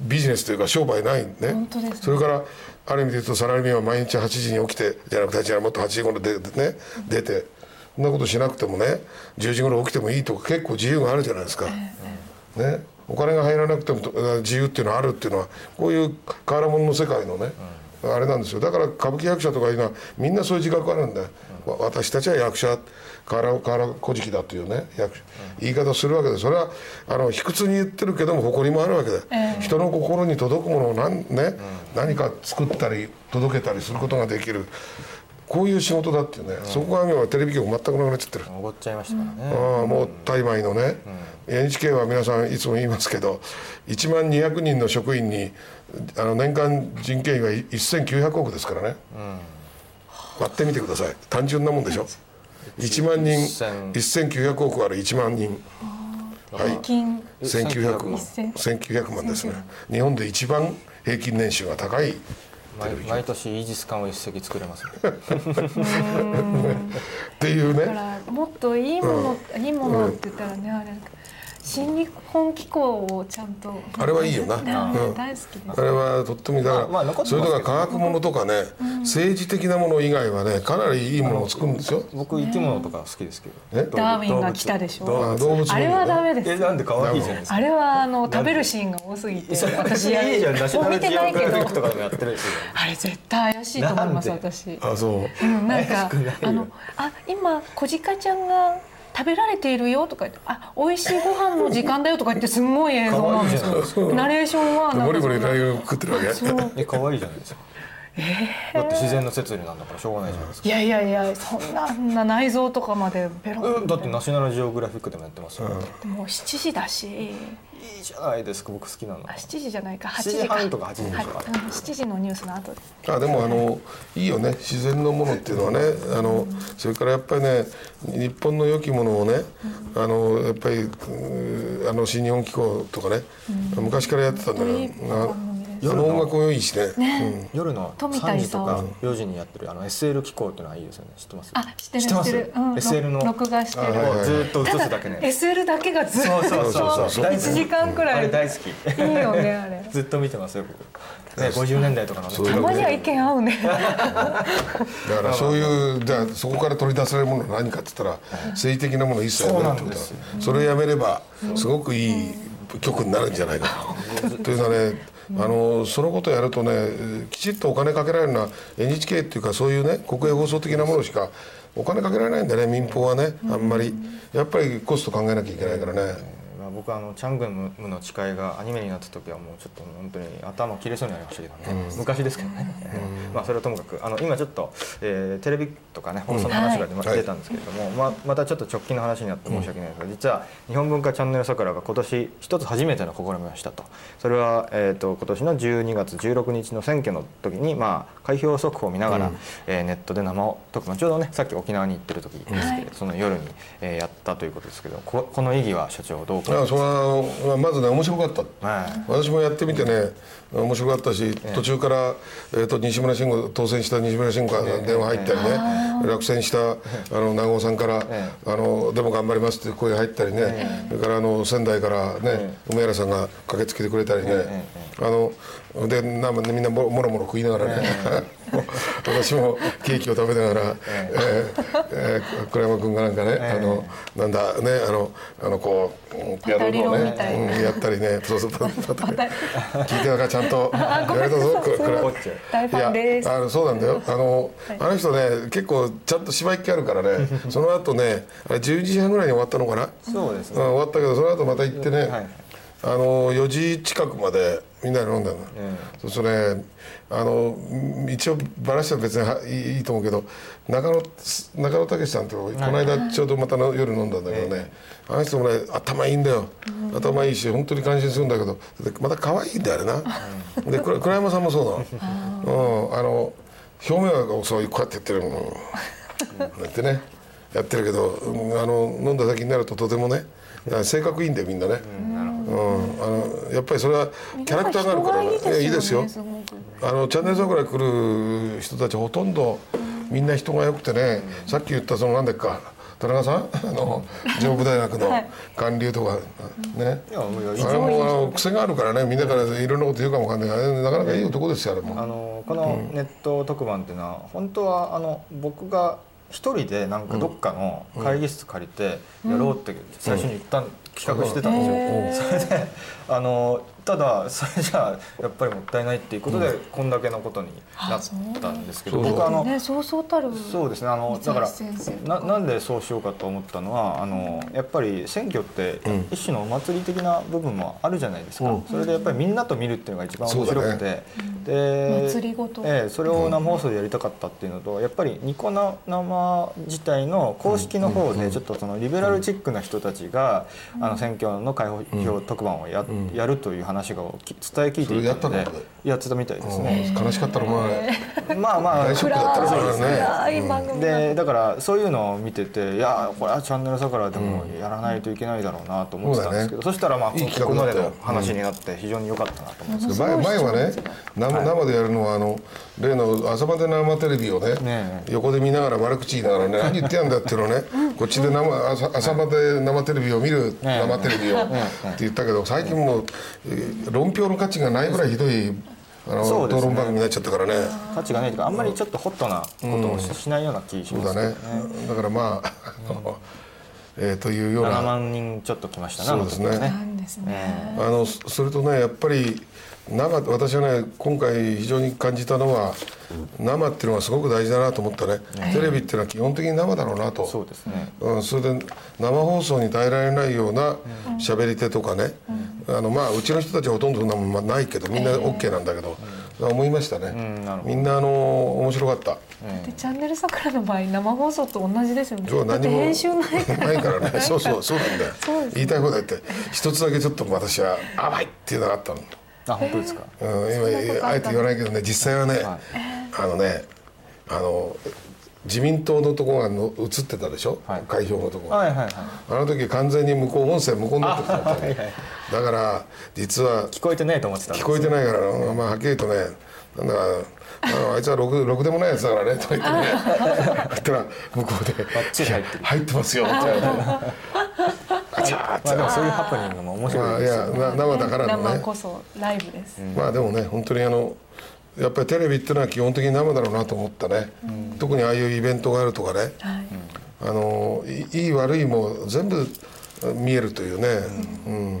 ビジネスというか商売ないね。本当ですね。それからある意味で言うとサラリーマンは毎日8時に起きてじゃなくて8時からもっと8時頃出てね出てそんなことしなくてもね10時頃起きてもいいとか結構自由があるじゃないですか。ね、お金が入らなくてもと自由っていうのはあるっていうのはこういう変わら者の世界のね、あれなんですよ。だから歌舞伎役者とかいうのはみんなそういう自覚あるんだよ、わ私たちは役者河原河原小敷だというね役言い方をするわけでそれはあの卑屈に言ってるけども誇りもあるわけで、人の心に届くものを何,、ね何か作ったり届けたりすることができるこういう仕事だっていうね、そこが今テレビ局全くなくなっちゃってる。おごっちゃいましたからね、ああもう大米のね、NHK は皆さんいつも言いますけど1万200人の職員にあの年間人件費が1900億ですからね、割ってみてください。単純なもんでしょ1万人。1000 1900億割る。1万人。はい。金1900 1000 1900万。ですね。日本で一番平均年収が高い。毎毎年イージス艦を一隻作れますね。っていうね。だからもっといいもの、いいものって言ったらねあれ新日本機構をちゃんと。あれはいいよな、ねうん。大好きです。あれはとってもいいだから、まあますそういうのが科学ものとかね、政治的なもの以外はねかなりいいものを作るんですよ。僕生き物とか好きですけど、え。ダーウィンが来たでしょ。動物あれはダメです。えなんで可愛いじゃないですか？あれはあの食べるシーンが多すぎて。私いいじゃんナショもう見ナルジオてないけどグラフィックとかでもやってるしあれ絶対怪しいと思います私。あそう。うん、なんかあのあ今小鹿ちゃんが食べられているよとか言ってあ美味しいご飯の時間だよとか言ってすんごい映像なんですよ。ナレーションはなんゴリかそのゴリライオン食ってるわけえ可愛いじゃないですか、だって自然の摂理なんだからしょうがないじゃないですか。いやいやいやそんなあんな内臓とかまでペロンうんだってナショナルジオグラフィックでもやってますよ、でもう7時だしいいじゃないですか僕好きなのあ7時じゃないか。8 7時か。時半とか8時でしょはい。うん7時のニュースの後で。あでもあのいいよね。自然のものっていうのはね。あのそれからやっぱりね日本の良きものをねあのやっぱりあの新日本機構とかね。昔からやってたんだけど。いい番組ですあの音楽もいいしね。夜の3富田勲時とか4時にやってるあの SL 機構っていうのはいいですよね。知ってます？あ知ってる知ってます？知ってる、うん SL の？録画してる、ずーっと映すだけね。SL だけがずっとそうそうそうそう。1時間くらい。あれ大好き。いいよねあれ。ずっと見てますよ僕。ね50年代とかのね。そうたまには意見合うね。だからそういうじゃあそこから取り出されるものは何かって言ったら政治的なものを一切やめないってことだ。それをやめればすごくいい曲になるんじゃないかと。というのはねあのそのことをやるとねきちっとお金かけられるのは NHK っていうかそういうね国営放送的なものしかお金かけられないんだね民放はねあんまりやっぱりコスト考えなきゃいけないからね。まあ僕あのチャングムの誓いがアニメになった時はもうちょっと本当に頭切れそうになりましたけどね、昔ですけどね、まあそれはともかくあの今ちょっと、えーテレビとかね放送の話が出,、たんですけれども、まあ、またちょっと直近の話になって申し訳ないですが、実は日本文化チャンネル桜が今年一つ初めての試みをしたと。それは、えー、と今年の12月16日の選挙の時に、まあ、開票速報を見ながら、えーネットで生特番ちょうどねさっき沖縄に行ってる時ですけど、はいその夜に、えーやったということですけどここの意義は社長どうか？あそれはまずね面白かった。はい。私もやってみてね面白かったし、途中から、えー、と西村慎吾当選した西村慎吾から電話入ったりね、落選したあの長尾さんから、えあの「でも頑張ります」って声入ったりね、それからあの仙台からね、梅原さんが駆けつけてくれたりね、あのでなみんなももろもろ食いながらね、私もケーキを食べながら、えーえー倉山君がなんかね、あのなんだねあのあのこううんピアノパタリロのねンみたいな。うんやったりね。そうそうパパタリタリ聞いてなかちゃんとやれたぞくくら怒っちゃう大ファンです。いやあのそうなんだよ。あの、あの人ね結構ちゃんと芝居っ気あるからね。その後ねあれ11時半ぐらいに終わったのかな、うん、そうですね、終わったけどその後また行ってね、はいあの4時近くまでみんなで飲んだの、そうするとねあの一応バラしたら別にはいいいいと思うけど中野中野武さんとこの間ちょうどまたの夜飲んだんだけどね、あの人もね頭いいんだよ、頭いいし本当に感心するんだけど。でまた可愛いんだよあれな、で倉倉山さんもそうなの,、うん、あの表面はそういうこうやってやってるの。やってねやってるけど、うんあの飲んだ先になるととてもね性格いいんだよみんなね、うんあのやっぱりそれはキャラクターがあるからいいいやいいですよですよ。ねすごく。あのチャンネル桜来る人たちほとんどみんな人が良くてね、さっき言ったそのなんでっか田中さん？あの上武大学の韓流とかね。いやもういやあれもあの癖があるからねみんなからいろんなこと言うかもわかんない。けどなかなかいい男ですよあれも。あのこのネット特番っていうのは本当はあの僕が一人でなんかどっかの会議室借りてやろうって最初に一旦企画してたんですよ。それであのただそれじゃあやっぱりもったいないっていうことでこんだけのことになったんですけど、そう。僕あのねそうそうたるそうですねあのだからななんでそうしようかと思ったのはあのやっぱり選挙って一種のお祭り的な部分もあるじゃないですか、うん。それでやっぱりみんなと見るっていうのが一番面白くて、で祭りごと。ええそれを生放送でやりたかったっていうのとやっぱりニコ生自体の公式の方でちょっとそのリベラルチックな人たちがあの選挙の開放票特番をや,、やるという話がき伝え聞いていたので。それやったのやってたみたいですね。悲しかったの まあまあ。まあ大ショックだった暗いからねでだからそういうのを見てていやこれはチャンネル桜でもやらないといけないだろうなと思ってたんですけどそ,、したらまあいいここまでの話になって非常に良かったなと思うんです。前前はね生生でやるのはあの例の朝まで生テレビをねね横で見ながら悪口言いながらね何言ってやんだっていうのをね こっちで生朝朝まで生テレビを見るね生テレビをって言ったけど最近もうえー論評の価値がないぐらいひどいあのそうですね。討論番組になっちゃったからね。価値がないというかあんまりちょっとホットなことをし,、ないような気しそうだますけどね。ね。だからまあ えーというよう7な万人ちょっと来ましたねそうですね。ね。あのそそれとねやっぱり生私はね今回非常に感じたのは生っていうのはすごく大事だなと思ったね、テレビっていうのは基本的に生だろうなと。そうですね。うん、それで生放送に耐えられないような喋り手とかね、あのまあうちの人たちはほとんどそんなもんまあないけどみんな OK なんだけど、思いましたね、んなるほど。みんなあの面白かった、でチャンネル桜の場合生放送と同じですよね。そうだって何も編集ないから。ないからね。そうそうそうなんだよ。ね。言いたいこと言って一つだけちょっと私は甘いっていうのがあったの。あ本当ですか。うん、今あえて言わないけどね実際はね、あのねあの自民党のとこがの映ってたでしょ、はい。開票のとこが、はいはいはい。あの時完全に向こう音声向こうになってたはいはいだから実は聞こえてないと思ってたんです聞こえてないから、まあ、はっきり言うとねなんだかあのあいつはろくろくでもないやつだからねとか言ってね。言ったら向こうで入ってますよ」って言われてゃーって。まあでもそういうハプニングも面まあい白いですよやな生だからのね。生こそライブです。まあでもね本当にあのやっぱりテレビっていうのは基本的に生だろうなと思ったね、特にああいうイベントがあるとかね、はい。あのいいい悪いも全部見えるというね、うん。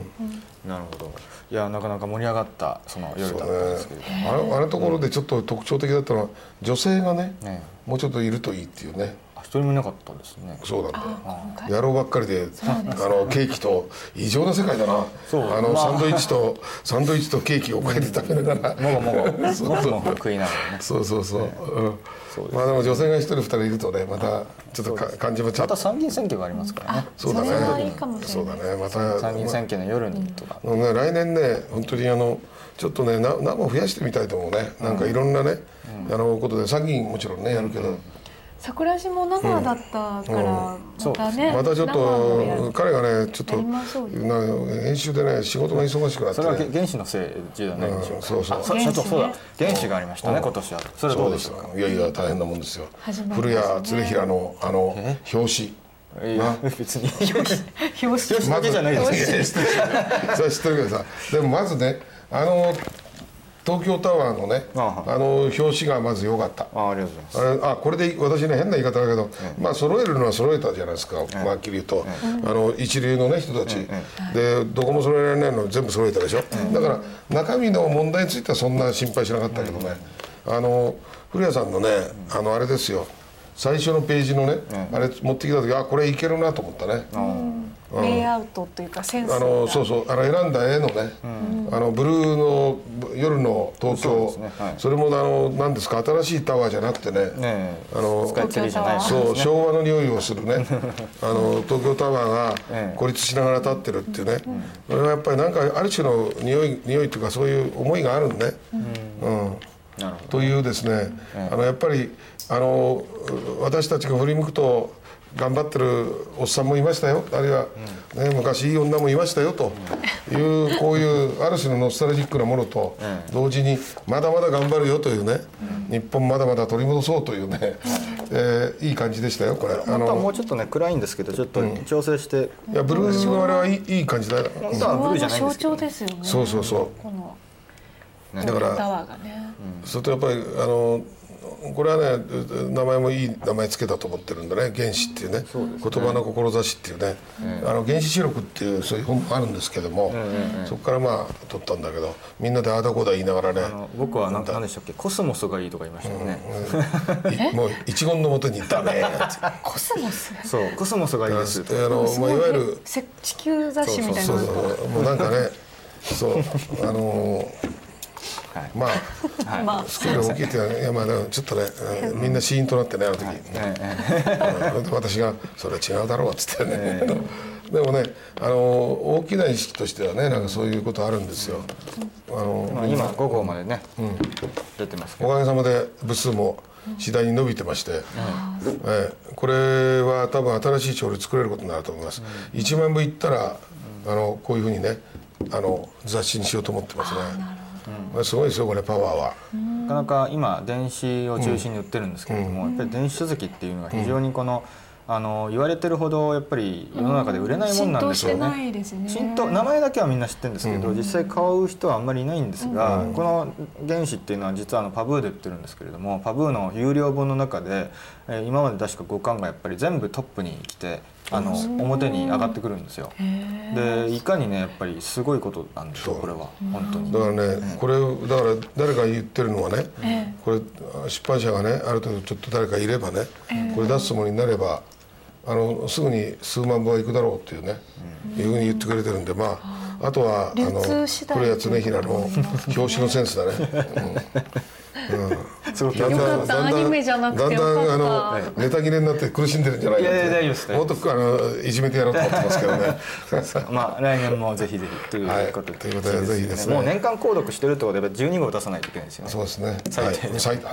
なるほど。いやなかなか盛り上がったその夜だったんですけれども。あのあのところでちょっと特徴的だったのは女性がねね。もうちょっといるといいっていうね人もいなかったですね。そうなんだ。よ今回。野郎ばっかりであのケーキと異常な世界だな。そう。あのまあ。サンドイッチとサンドイッチとケーキをこうやって食べながら。もごもごもそうごもご食いながらね。そうそうそう、うん。そうまあでも女性が一人二人いるとねまたちょっとか感じもちゃまった参議院選挙がありますからね。そうだね。そうだ。ね。また参議院選挙の夜にとか。ね、来年ね本当にあのちょっとねな生増やしてみたいと思うね。なんかいろんなね、あのことで参議院もちろんねやるけど、桜島生だったからそうまたね。またちょっと彼がねちょっと編集でね仕事が忙しくなって。それは原子のせいじゃないんでしょうか。うんそうそう。あ社長そうだ。原子がありましたね今年は。それはどうでしょうかいやいや大変なもんですよ。古ね。谷恒平のあのえ表紙。いや別に。表紙。表紙。だけじゃないです それは知ってるけどさ。でもまずねあの東京タワーのねああ。の表紙がまず良かった。あありがとうございます。あこれで私ね変な言い方だけど、まあ揃えるのは揃えたじゃないですか、まあはっきり言うと、あの一流のね人たち、でどこも揃えられないの全部揃えたでしょ、だから中身の問題についてはそんな心配しなかったけどね、あの古谷さんのねあのあれですよ。最初のページのね、あれ持ってきた時あこれいけるなと思ったね、レイアウトというかセンスが。あのそうそう。あの選んだ絵のね、あのブルーの夜の東京。そうですね。はい。それもあの何ですか？新しいタワーじゃなくてね。あのスカイツリーじゃないそう昭和の匂いをするね。あの東京タワーええ。が孤立しながら立ってるっていうね、これはやっぱりなんかある種の匂い匂いっていうかそういう思いがあるんね、うん。というですね、あのやっぱりあの私たちが振り向くと頑張ってるおっさんもいましたよ。あるいは、ね、昔いい女もいましたよと。いうこういうある種のノスタルジックなものと同時にまだまだ頑張るよというね、日本まだまだ取り戻そうというね、えーいい感じでしたよこれ。あど本当はものうちょっとね暗いんですけどちょっと調整して。いやブルーのあれはいいいい感じだ。よ、本当はブルーじゃないん。で象徴ですよね。そうそうそう。このねだからタワーがね。それとやっぱりあのこれはね名前もいい名前つけたと思ってるんだね「原始」っていうね。言葉の志っていうね、あの原始視録っていうそういう本もあるんですけども、そこからまあ取ったんだけどみんなでああだこうだ言いながらね。僕は何何でしたっけ？コスモスがいいとか言いましたよね、いもう一言のもとに「ダメ」ってコスモスそうコスモスがいいです。とあの、まあ、いわゆるせ地球雑誌みたいなそうそうそう。もうなんかねそうあのーまあ、まあ。スケール大きいっていうのは、いやまあちょっとね、うんみんなシーンとなってねあの時、ええうん。私が「それは違うだろう」っつってね、でもねあの大きな意識としてはねなんかそういうことあるんですよ。あのまあ、今5号までね、出てますけど。おかげさまで部数も次第に伸びてまして、ええ。これは多分新しい調理作れることになると思います、1万部いったらあのこういうふうにねあの雑誌にしようと思ってますね、これすごいですよこれパワーは、なかなか今電子を中心に売ってるんですけれども、やっぱり電子書籍っていうのが非常にこの、あの言われてるほどやっぱり世の中で売れないもんなんですよ浸透してなね。いですね。浸透名前だけはみんな知ってるんですけど、実際買う人はあんまりいないんですが、この原子っていうのは実はあのパブーで売ってるんですけれどもパブーの有料本の中で、えー今まで確か5巻がやっぱり全部トップに来てあの表に上がってくるんですよ。でいかにねやっぱりすごいことなんですよこれは。本当に。だからね、これだから誰か言ってるのはね、これ出版社がねある程度ちょっと誰かいればね、これ出すつもりになればあのすぐに数万部はいくだろうっていうね、いうふうに言ってくれてるんでまああとはあ流の通次第。古谷恒平の表紙のセンスだね。うんうんすごくだんだんよかっただんだんアニメじゃなくてだんだんあのネタ切れになって苦しんでるんじゃないかいやいや大丈夫ですもっとあのいじめてやろうと思ってますけどね。まあ来年もぜひぜひということで、はいということでぜひですねもう年間購読してるってことでやっぱ12号出さないといけないですよね。そうですね。最低はい、最低。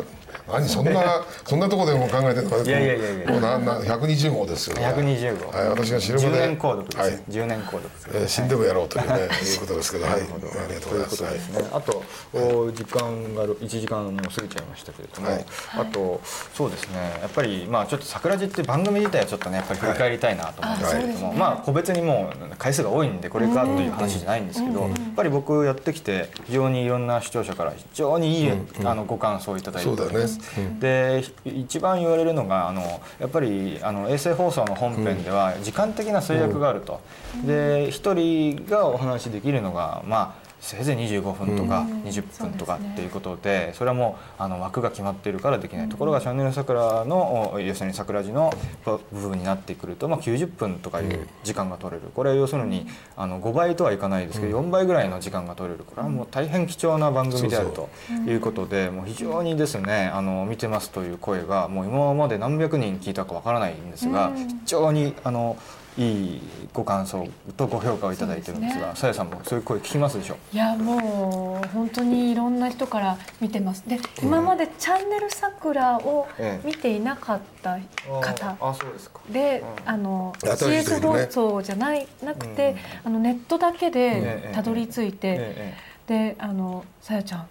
何そんなそんなところでも考えてるのか。いやいやいやいやもうなな120号ですよ、ね。120号。はい、私が知る10まで。年購読です、はいね。10年購読です。えー死んでもやろうというね、いうことですけど、はい。ありがとうございます。はいですね。あとお時間が1時間も過ぎちゃいましたけれども、はい。あとそうですね。やっぱりまあちょっと桜地って番組自体はちょっとねやっぱり振り返りたいなと思うんですけれども、まあ個別にもう回数が多いんでこれかという話じゃないんですけど、やっぱり僕やってきて非常にいろんな視聴者から非常にいい、あのご感想をいただいております。ね。で一番言われるのがあのやっぱりあの衛星放送の本編では時間的な制約があると、で一人がお話しできるのがまあせいぜい25分とか20分とかっていうことでそれはもうあの枠が決まっているからできないところがチャンネル桜のお要するに桜地の部分になってくると、まあ、90分とかいう時間が取れる。これは要するにあの5倍とはいかないですけど4倍ぐらいの時間が取れる。これはもう大変貴重な番組であるということでもう非常にですねあの見てますという声がもう今まで何百人聞いたかわからないんですが非常にあのいいご感想とご評価をいただいてるんですがさやさんもそういう声聞きますでしょいやもう本当にいろんな人から見てます。で今までチャンネル桜をええ。見ていなかった方。あそうですか。で、あの CS 放送じゃないなくて、あのネットだけえでえたどり着いて、えであのさやちゃん、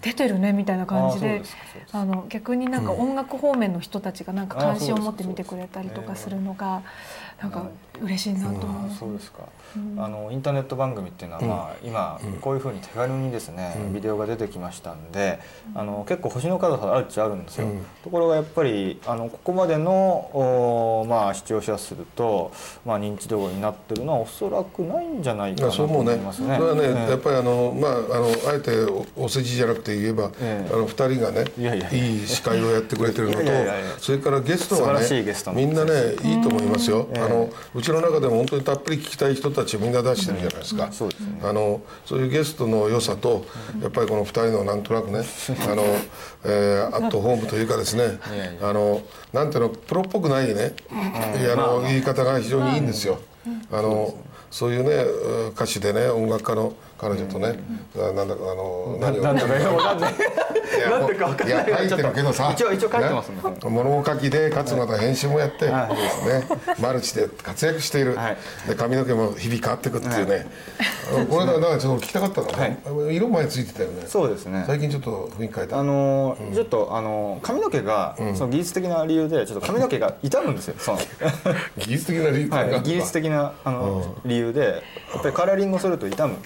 出てるねみたいな感じであの逆になんか音楽方面の人たちがなんか関心を持って見てくれたりとかするのがなんか嬉しいなと思いあます。そうですか、あのインターネット番組っていうのは、まあ、今こういうふうに手軽にですね、ビデオが出てきましたんで、あの結構星の数があるっちゃあるんですよ、ところがやっぱりあのここまでのお、まあ、視聴者数と、まあ、認知度になってるのはおそらくないんじゃないいかなと思いますね。それはね、ええ。やっぱりあのまああのあえておお世辞じゃなくて言えば、ええ。あの二人がねいやい司会をやってくれてるのとそれからゲストが素晴らしいねゲストもみんなねいいと思いますよ。あのうちの中でも本当にたっぷり聞きたい人たちをみんな出してるじゃないですか。そうね。あのそういうゲストの良さとやっぱりこの二人のなんとなくね あの、えー、アットホームというかですねあのなんていうのプロっぽくないね、あの言い方が非常にいいんですよ。あのそういうねうん歌手でね音楽家の彼女とね、ななんだかあの何を。なんだかよくわかんない。なんでかわかんない。いや書いてるけどさ。一応一応書いてますね。物書きでかつまた編集もやって、はい。ね、マルチで活躍している、はい。で髪の毛も日々変わっていくっていうね、これだからちょっと聞きたかったの。ね、色前ついてたよね。そうですね。最近ちょっと雰囲気変えた。あのーちょっとあのー髪の毛が、その技術的な理由でちょっと髪の毛が傷むんですよ。技術的な理由技術的なあの、理由でやっぱりカラーリングをすると傷む。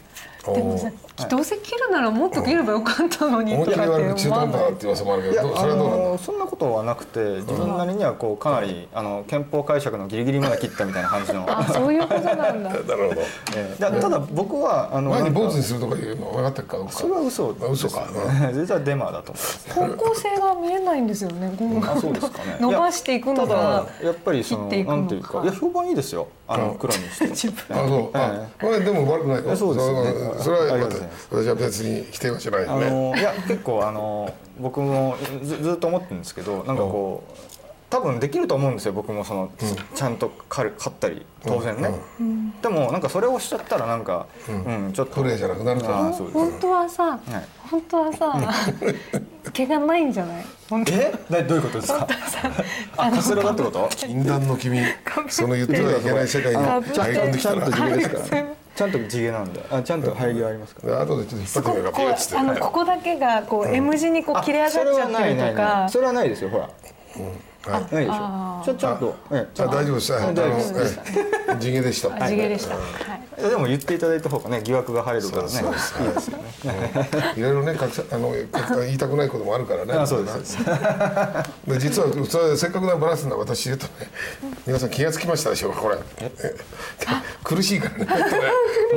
でもさおどうせ切るならもっと切ればよかったのにっきり悪く中途半端だって噂もあるけいやどそれはどうそんなことはなくて自分なりにはこうかなりあの憲法解釈のギリギリまで切ったみたいな感じの。あそういうことなんだ。なるほど。えーただ僕はあの前に坊主にするとかいうの分かってるかどうか。それは嘘。あ嘘か。です 実はデマだと思います。ね。方向性が見えないんですよねゴムがあそうですかね。伸ばしていくのたかだやっぱりその切っていくのかなんていうかい。や評判いいですよ。あの黒にして。あそう。あこれでも悪くないよそうですよね。そそれはありまた私は別に否定はしないあよね。のいや結構あの僕もずずっと思ってるんですけどなんかこう多分できると思うんですよ。僕もその、ちゃんと狩る狩ったり当然ね、でもなんかそれをしちゃったらなんか、うん。ちょっと。プレーじゃなくなると。あーそうです。本当はさ、はい。本当はさ 毛がないんじゃない？本当え？などういうことですか？あカスラだってこと？禁断の君その言ってはいけない世界にあ入り込んできたら。ちゃんと地毛ですからねちゃんと地毛なんであちゃんと生え際ありますか？後でちょっと引っ張ってみようか。くこあのここだけがこう M 字にこう切れ上がっちゃってるとか。それはないですよほらはい。ないでしあょちょちゃんとええ。ちあゃんと大丈夫です。あの大丈夫です。え地毛でした。あ地毛でした、はい。い。やでも言っていただいた方がね疑惑が晴れるからね。そうです。いいです。よねいろいろね、あの言いたくないこともあるからね。あそうです。で実はそれせっかくなバランスな私言うとね、皆さん気がつきましたでしょうかこれ。え？苦しいからね。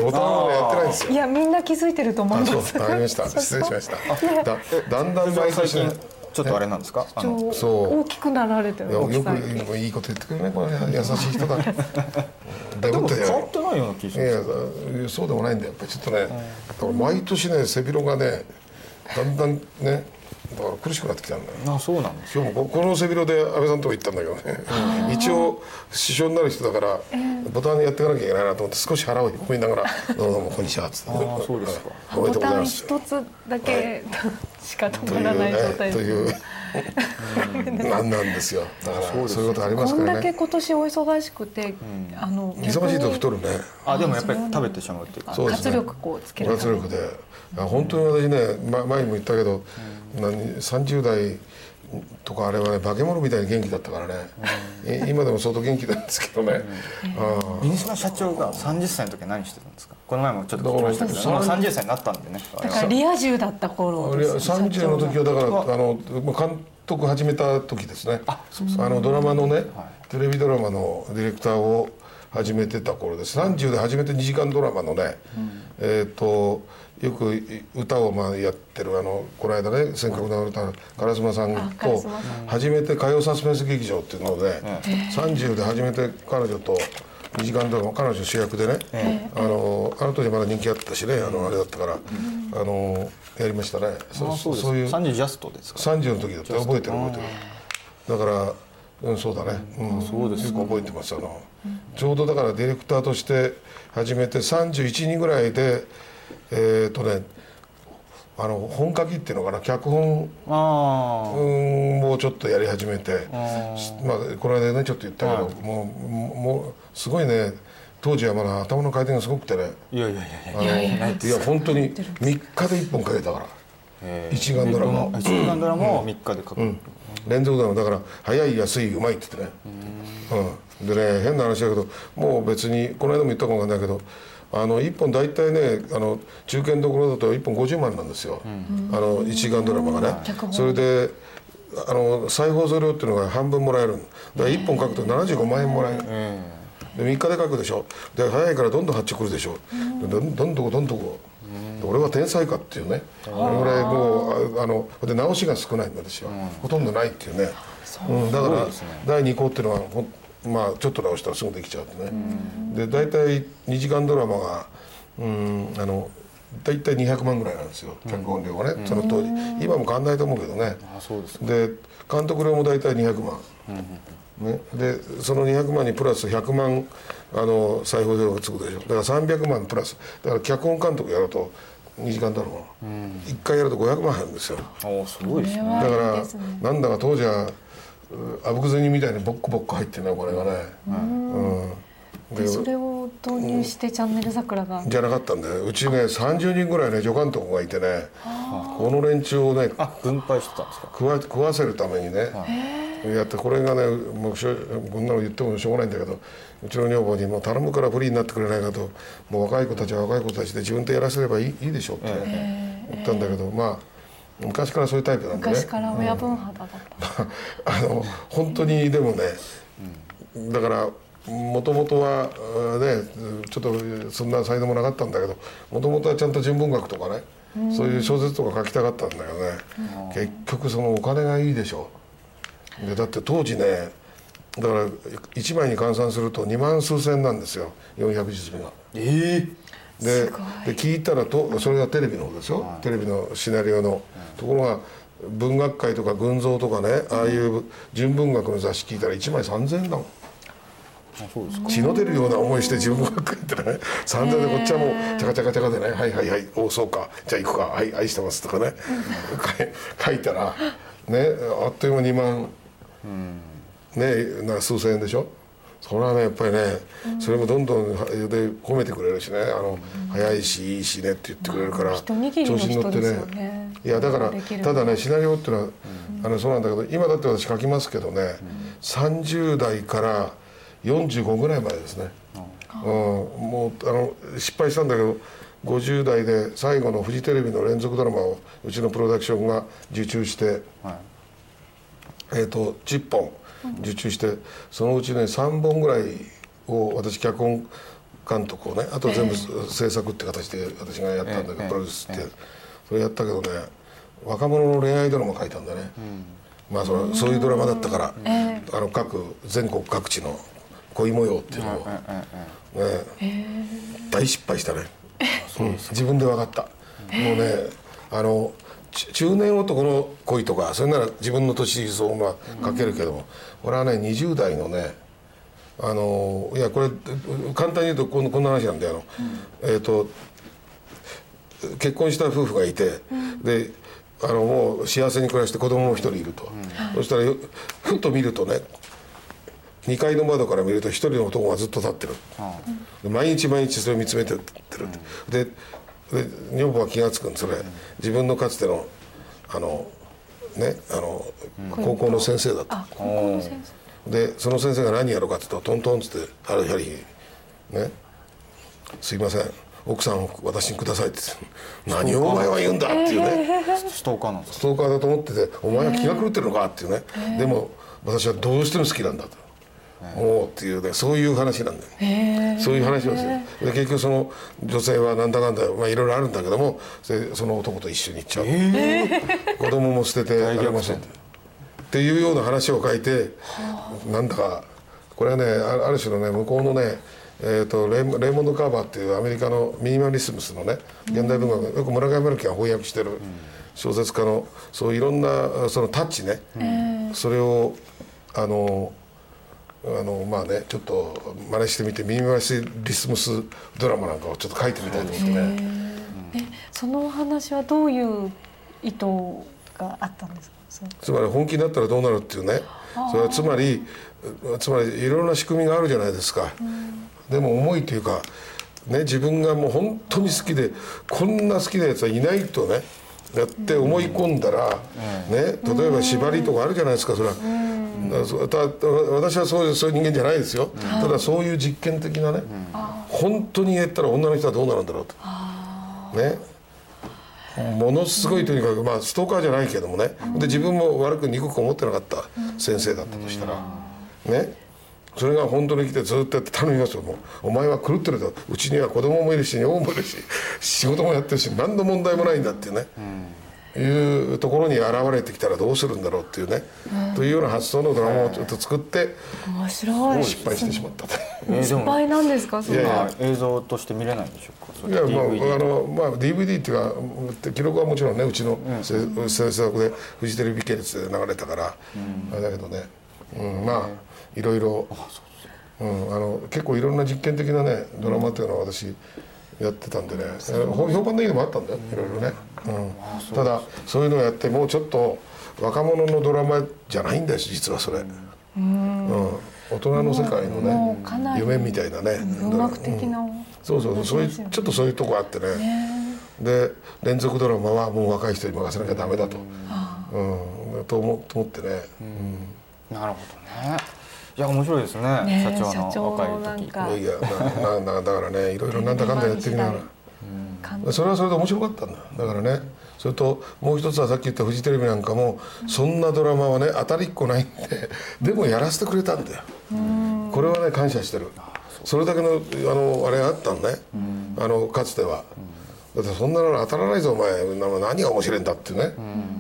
ボタンをねやってないんですよ。い。やみんな気づいてると思いあ、ます。そう、わかりました。失礼しました。だだんだん毎年ね。ちょっとあれなんですか？あのそう。大きくなられてるいやよくいいこと言ってくるねこれ優しい人だ。だいでもぶって変わってないような気がしいます。やいやそうでもないんだよやっぱりちょっとね、だから毎年ね背広がねだんだんねだから苦しくなってきたんだよ。あそうなんです今日もここの背広で安倍さんのとこ行ったんだけどね。一応師匠になる人だからボタンやっていかなきゃいけないなと思って少し腹を引っ込みながら「どうもどうもこんにちは」っつって。あそうですか。おめでとうございボタンます」一つだけしかという止まらない状ね態というなんなんですよ。だからそういうことありますこんだけからね今年お忙しくて、あの忙しいと太るね。あでもやっぱり食べてしまうっていうか。そうですね。活力こうつける活力で。あ本当に私ね、ま、前にも言ったけど、何30代とかあれはね化け物みたいに元気だったからね、い今でも相当元気なんですけどね、あミニスマ社長が30歳の時は何してたんですか？この前もちょっと聞きましたけどもう30歳になったんでね。だからリア充だった頃です30の時はだからあのまあ監督始めた時ですね。あのドラマのね、テレビドラマのディレクターを始めてた頃です。30で初めて2時間ドラマのね、えっ、とよく歌をまあやってるあのこの間ね「せっかく流れた烏丸さんあと烏丸さん。初めて歌謡サスペンス劇場っていうので、30で初めて彼女と2時間ドラマ彼女主役でね、あのあの当時まだ人気あったしねあのあれだったから、あのやりましたね。そあそういう。30ジャストですか。30の時だった覚えてる覚えてる。だからうんそうだね、うん、そうですよく覚えてますあの、ちょうどだからディレクターとして始めて31人ぐらいでえっ、とねあの本書きっていうのかな脚本あうんもうちょっとやり始めてしまあこの間ねちょっと言ったけど、もうもうすごいね当時はまだ頭の回転がすごくてね。あいやいやいや。いやいや。本当に3日で1本書けたから。一時間ドラマ。を1時間ドラマを3日で書く、うん、連続ドラマ。だから早い安いうまいって言ってねうん、でね変な話だけどもう別にこの間も言ったかもわかんないけどあの1本大体ねあの中堅どころだと1本50万なんですよ、あの1時間ドラマがね。それであの再放送料っていうのが半分もらえるだから1本書くと75万円もらえる、で3日で書くでしょ。で早いからどんどん発注くるでしょ、でどんどんどこどんどこ、で俺は天才かっていうね。それぐらいもうああので直しが少ないんですよ、ほとんどないっていうね。う。ん、だから第2項っていうのはほんまあちょっと直したらすぐできちゃうってね、で大体2時間ドラマがうんあの大体200万ぐらいなんですよ脚本料がね、その当時。今も変わんないと思うけどね。あそうですで監督料も大体200万、ね、でその200万にプラス100万あの再放送料がつくでしょ。だから300万プラス。だから脚本監督やると2時間ドラマ、1回やると500万入るんですよ。おすごいですね。だからなんだか当時はうあぶく銭みたいにボッコボッコ入ってるねこれがね。うん。でそれを導入してチャンネル桜が。じゃなかったんだよ。うちね30人ぐらいね助監督がいてね。この連中をねあ分配してたんですか？食わ食わせるためにね。やってこれがねもうしょこんなの言ってもしょうがないんだけどうちの女房にもう頼むからフリーになってくれないかと。もう若い子たちは若い子たちで自分でやらせればいいいいでしょってね、言ったんだけどまあ昔からそういうタイプなんでね。昔から親分肌だった、あの本当にでもね、だからもともとはあねちょっとそんな才能もなかったんだけどもともとはちゃんと純文学とかね、そういう小説とか書きたかったんだけどね、結局そのお金がいいでしょ。でだって当時ねだから1枚に換算すると2万数千なんですよ400字目が。ええでで聞いたらとそれがテレビの方ですよ、テレビのシナリオの、ところが文学界とか群像とかねああいう純文学の雑誌聞いたら1枚3000円だもん。あそうですか。血の出るような思いして純文学書いてね3000円でこっちはもうチャカチャカチャカでね「はいはいはいおそうかじゃあ行くかはい愛してます」とかね。書い書いたらねあっという間2万ねな数千円でしょそれはねやっぱりね、それもどんどんはで褒めてくれるしねあの、早いしいいしねって言ってくれるから、一握りの人ですよね。いやだからただねシナリオっていうのは、あのそうなんだけど今だって私書きますけどね、30代から45ぐらいまでですね、うん、もうあの失敗したんだけど50代で最後のフジテレビの連続ドラマをうちのプロダクションが受注して、はい。えー、と10本受注してそのうちね3本ぐらいを私脚本監督をねあと全部制作って形で私がやったんだけど、ええプロデュースって、それやったけどね若者の恋愛ドラマ書いたんだね、まあそのそういうドラマだったから、あの各全国各地の恋模様っていうのを、ね大失敗したね、うん。自分で分かった、もうねあのち中年男の恋とかそれなら自分の年相まあ書けるけども、俺はね20代のねあのいやこれ簡単に言うとこんこんな話なんだよ、あのえっ、と結婚した夫婦がいて、であのもう幸せに暮らして子供も一人いると、そしたらよふっと見るとね2階の窓から見ると一人の男がずっと立ってる、で毎日毎日それを見つめてってる、でで女房は気が付くんそれ、自分のかつてのあのねあの、高校の先生だった。でその先生が何やろうかって言うとトントンっつってある日ね「すいません奥さんを私にください」って言って「何をお前は言うんだ」っていうね、ストーカーなんですか？ストーカーだと思ってて「お前は気が狂ってるのか」っていうね、でも私はどうしても好きなんだと。思うっていうねそういう話なんだよ、そういう話をする。で結局その女性はなんだかんだまあいろいろあるんだけどもそれその男と一緒に行っちゃう、子供も捨ててあれもして。っていうような話を書いてなんだかこれはねあある種のね向こうのねえー、とレイモレイモンド・カーバーっていうアメリカのミニマリスムスのね現代文学よく村上春樹が翻訳してる小説家のそういろんなそのタッチね、それをあのあのまあねちょっと真似してみてミニマリスムスドラマなんかをちょっと書いてみたいと思ってね。えそのお話はどういう意図があったんですか？つまり本気になったらどうなるっていうね。それはつまりつまりいろんな仕組みがあるじゃないですか、でも思いというか、ね、自分がもう本当に好きでこんな好きなやつはいないとねやって思い込んだら、ね、例えば縛りとかあるじゃないですかそれは。私はそういうそういう人間じゃないですよ、ただそういう実験的なね、本当に言ったら女の人はどうなるんだろうと。ね。ものすごいとにかくまあストーカーじゃないけどもね。で自分も悪く憎く思ってなかった先生だったとしたら。ねそれが本当に来てずっとやって頼みますよ。もうお前は狂ってるとうちには子供もいるし女房もいるし仕事もやってるし何の問題もないんだっていうね、いうところに現れてきたらどうするんだろうっていうね、というような発想のドラマをちょっと作って面白い。失敗してしまったと。失敗なんですか？それいやいやまあ映像として見れないんでしょうか？それいやまあ DVD あのまあ DVD っていうか記録はもちろんねうちの制制作でフジテレビ系列で流れたからあれだけどね、うん、まあいろいろ、うん、あの結構いろんな実験的なねドラマっていうのは私やってたんでね、ほ評判のいいのもあったんだよ。いろいろね、うん、ただそういうのをやってもうちょっと若者のドラマじゃないんだし実はそれ、うん、大人の世界のね夢みたいなね文学的なそうそうそうそういうちょっとそういうとこあってね。で連続ドラマはもう若い人に任せなきゃダメだと、うん、と思と思ってね、うん。なるほどねいや面白いですねね社長の若い時。いやなななだからねいろいろなんだかんだやってきながら。感それはそれで面白かったんだだからねそれともう一つはさっき言ったフジテレビなんかもそんなドラマはね当たりっこないんで でもやらせてくれたんだよ。これはね感謝してる。それだけのあのあれがあったんね。あのかつてはだってそんなの当たらないぞお前。な何が面白いんだってね。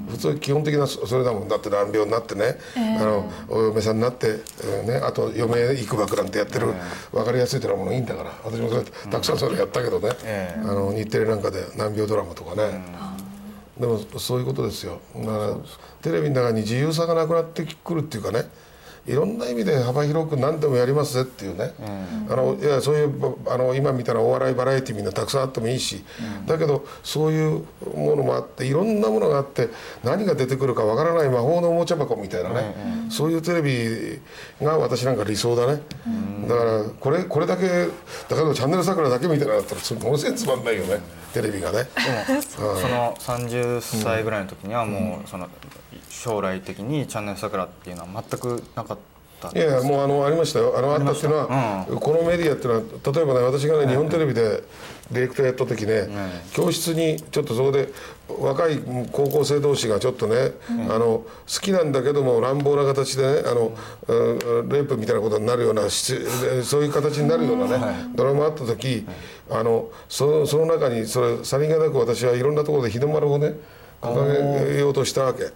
普通基本的なそそれだもん。だって難病になってね。あのお嫁さんになってえーねあと嫁いくばくなんてやってる。分かりやすいドラマもいいんだから。私もそれたくさんそれやったけどね。えあの日テレなんかで難病ドラマとかね、でもそういうことですよ。だからテレビの中に自由さがなくなってくるっていうかねいろんな意味で幅広く何でもやりますぜっていうね、あのいやそういうあの今みたいなお笑いバラエティーみんなたくさんあってもいいし、だけどそういうものもあっていろんなものがあって何が出てくるかわからない魔法のおもちゃ箱みたいなね、そういうテレビが私なんか理想だね、だからこれこれだけだからチャンネル桜だけみたいなのだったらものすごいつまんないよね。テレビがね。その30歳ぐらいの時にはもうその将来的にチャンネル桜っていうのは全くなかったんいでやいやもうあのありましたよ。あのあったっていうのは、このメディアっていうのは例えばね私がね日本テレビでディレクターやった時ね、教室にちょっとそこで若い高校生同士がちょっとね、あの好きなんだけども乱暴な形でねあの、うんレイプみたいなことになるようなしそういう形になるようなね、ドラマあった時、あのそのその中にそれさりげなく私はいろんなところで日の丸をね掲げようとしたわけ、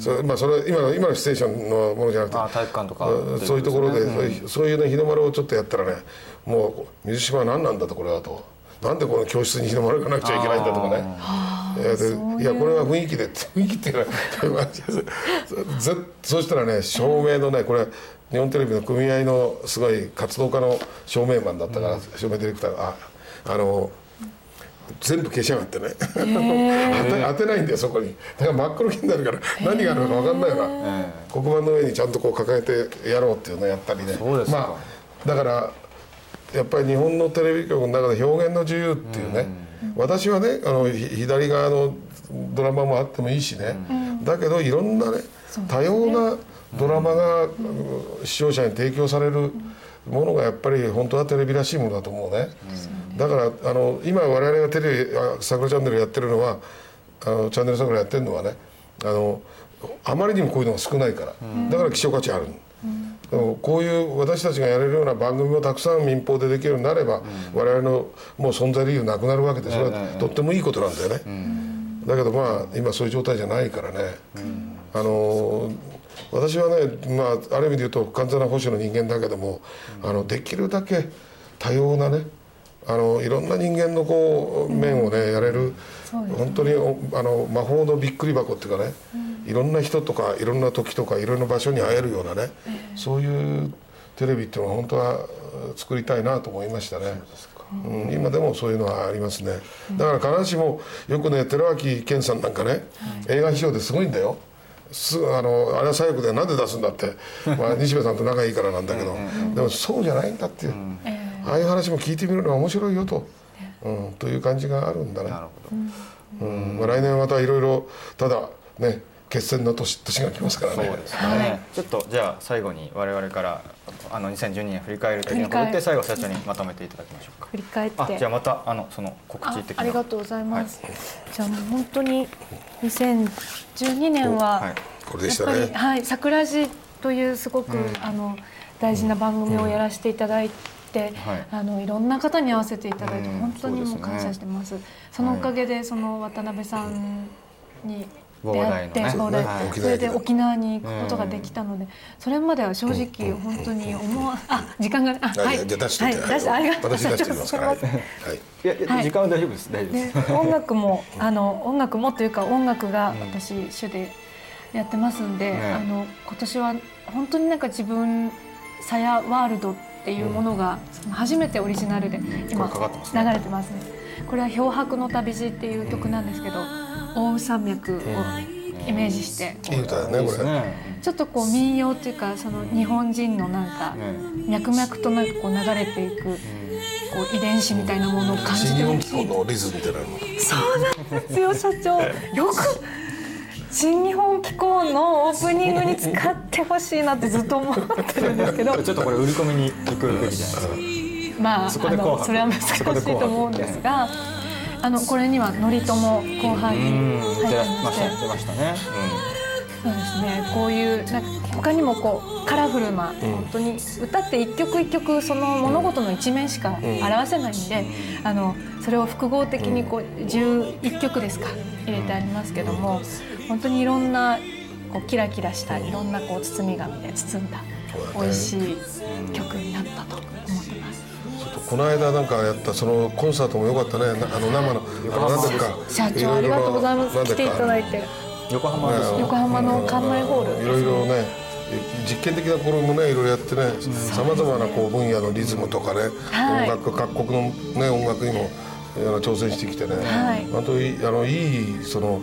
それまあそれは今の今のステーションのものじゃなくて。あ体育館とか。うんそういうところで、そういうそういうね日の丸をちょっとやったらねもう水島は何なんだとこれはと。なんでこの教室に日の丸がなくちゃいけないんだとかね。いやでいやこれは雰囲気でって 雰囲気っていうのは ぜそうしたらね照明のねこれ日本テレビの組合のすごい活動家の照明マンだったから、照明ディレクターがああの全部消しやがってね。当て当てないんだよそこに。だから真っ黒になるから何があるのか分かんないな黒板の上にちゃんとこう抱えてやろうっていうのをやったりね。そうですか。まあだからやっぱり日本のテレビ局の中で表現の自由っていうね、私はねあのひ左側のドラマもあってもいいしね、だけどいろんなね多様なドラマが、うん視聴者に提供されるものがやっぱり本当はテレビらしいものだと思うね、だからあの今我々がテレビあ桜チャンネルやってるのはあのチャンネル桜やってるのはねあのあまりにもこういうのが少ないから、だから希少価値ある、でもこういう私たちがやれるような番組をたくさん民放でできるようになれば、我々のもう存在理由なくなるわけでそれはとってもいいことなんだよね、だけどまあ今そういう状態じゃないからね、あの私はね、まあ、ある意味で言うと完全な保守の人間だけども、あのできるだけ多様なねあのいろんな人間のこう面をねやれる、本当におあの魔法のびっくり箱っていうかね、いろんな人とかいろんな時とかいろんな場所に会えるようなね、そういうテレビっていうのは本当は作りたいなと思いましたね。うん、今でもそういうのはありますね。だから必ずしもよくね寺脇健さんなんかね、映画批評ですごいんだよ。すあのあれは左翼でなんで出すんだって、まあ、西部さんと仲いいからなんだけど。でもそうじゃないんだっていう、ああいう話も聞いてみるのは面白いよと、うん、という感じがあるんだね。なるほど。うん。まあ、来年はまたいろいろただね決戦の年年が来ますからね。そうですね、ちょっとじゃあ最後に我々からあの2012年振り返るというのを振り返るって最後社長にまとめていただきましょうか。振り返って。あじゃあまたあのその告知あ的な。ありがとうございます、じゃあもう本当に2012年は、はい。これでしたやっぱり、ねはい、桜地というすごく、あの大事な番組をやらせていただいて、はい。あのいろんな方に会わせていただいて、うん本当にもそう感謝してます。そのおかげでその渡辺さんに出会って、ね。それで沖縄に行くことができたので、それまでは正直本当に思わあ時間があははい。出してはい。出してありがとうご私ざいますはい。はい。い。や時間は大丈夫です。大丈夫でです音楽もあの音楽もというか音楽が私主でやってますんで、ね。あの今年は本当になんか自分さやワールドっていうものが、その初めてオリジナルで今これかかってますね。流れてますね。これは漂白の旅路っていう曲なんですけど、大宇山脈をイメージして、いい歌だねこれ。ちょっとこう民謡っていうかその日本人のなんかね脈々となんかこう流れていくこう遺伝子みたいなものを感じてほしい。機構のリズムみたいなの。そうなんですよ社長。よく新日本機構のオープニングに使ってほしいなってずっと思ってるんですけど。ちょっとこれ売り込みに行くべきじゃないですか。まあそあのそれは難しいと思うんですがあのこれには頼朝後半にうん入って出まました出ましたね、そうですね。こういうなんか他にもこうカラフルな、本当に歌って一曲一曲その物事の一面しか表せないんで、あのそれを複合的にこう11曲ですか入れてありますけども本当にいろんなこうキラキラしたいろんなこう包み紙で包んだ美味しい曲になったと思ってます。この間なんかやったそのコンサートも良かったね。なあの生のあのなんだっけ社長ありがとうございます。来ていただいて。横浜ですね。横浜の館内ホール。いろいろね実験的なところもねいろいろやってねさまざまなこう分野のリズムとかね、はい。音楽各国の、ね、音楽にもあの挑戦してきてね、はい。本当にあのいいその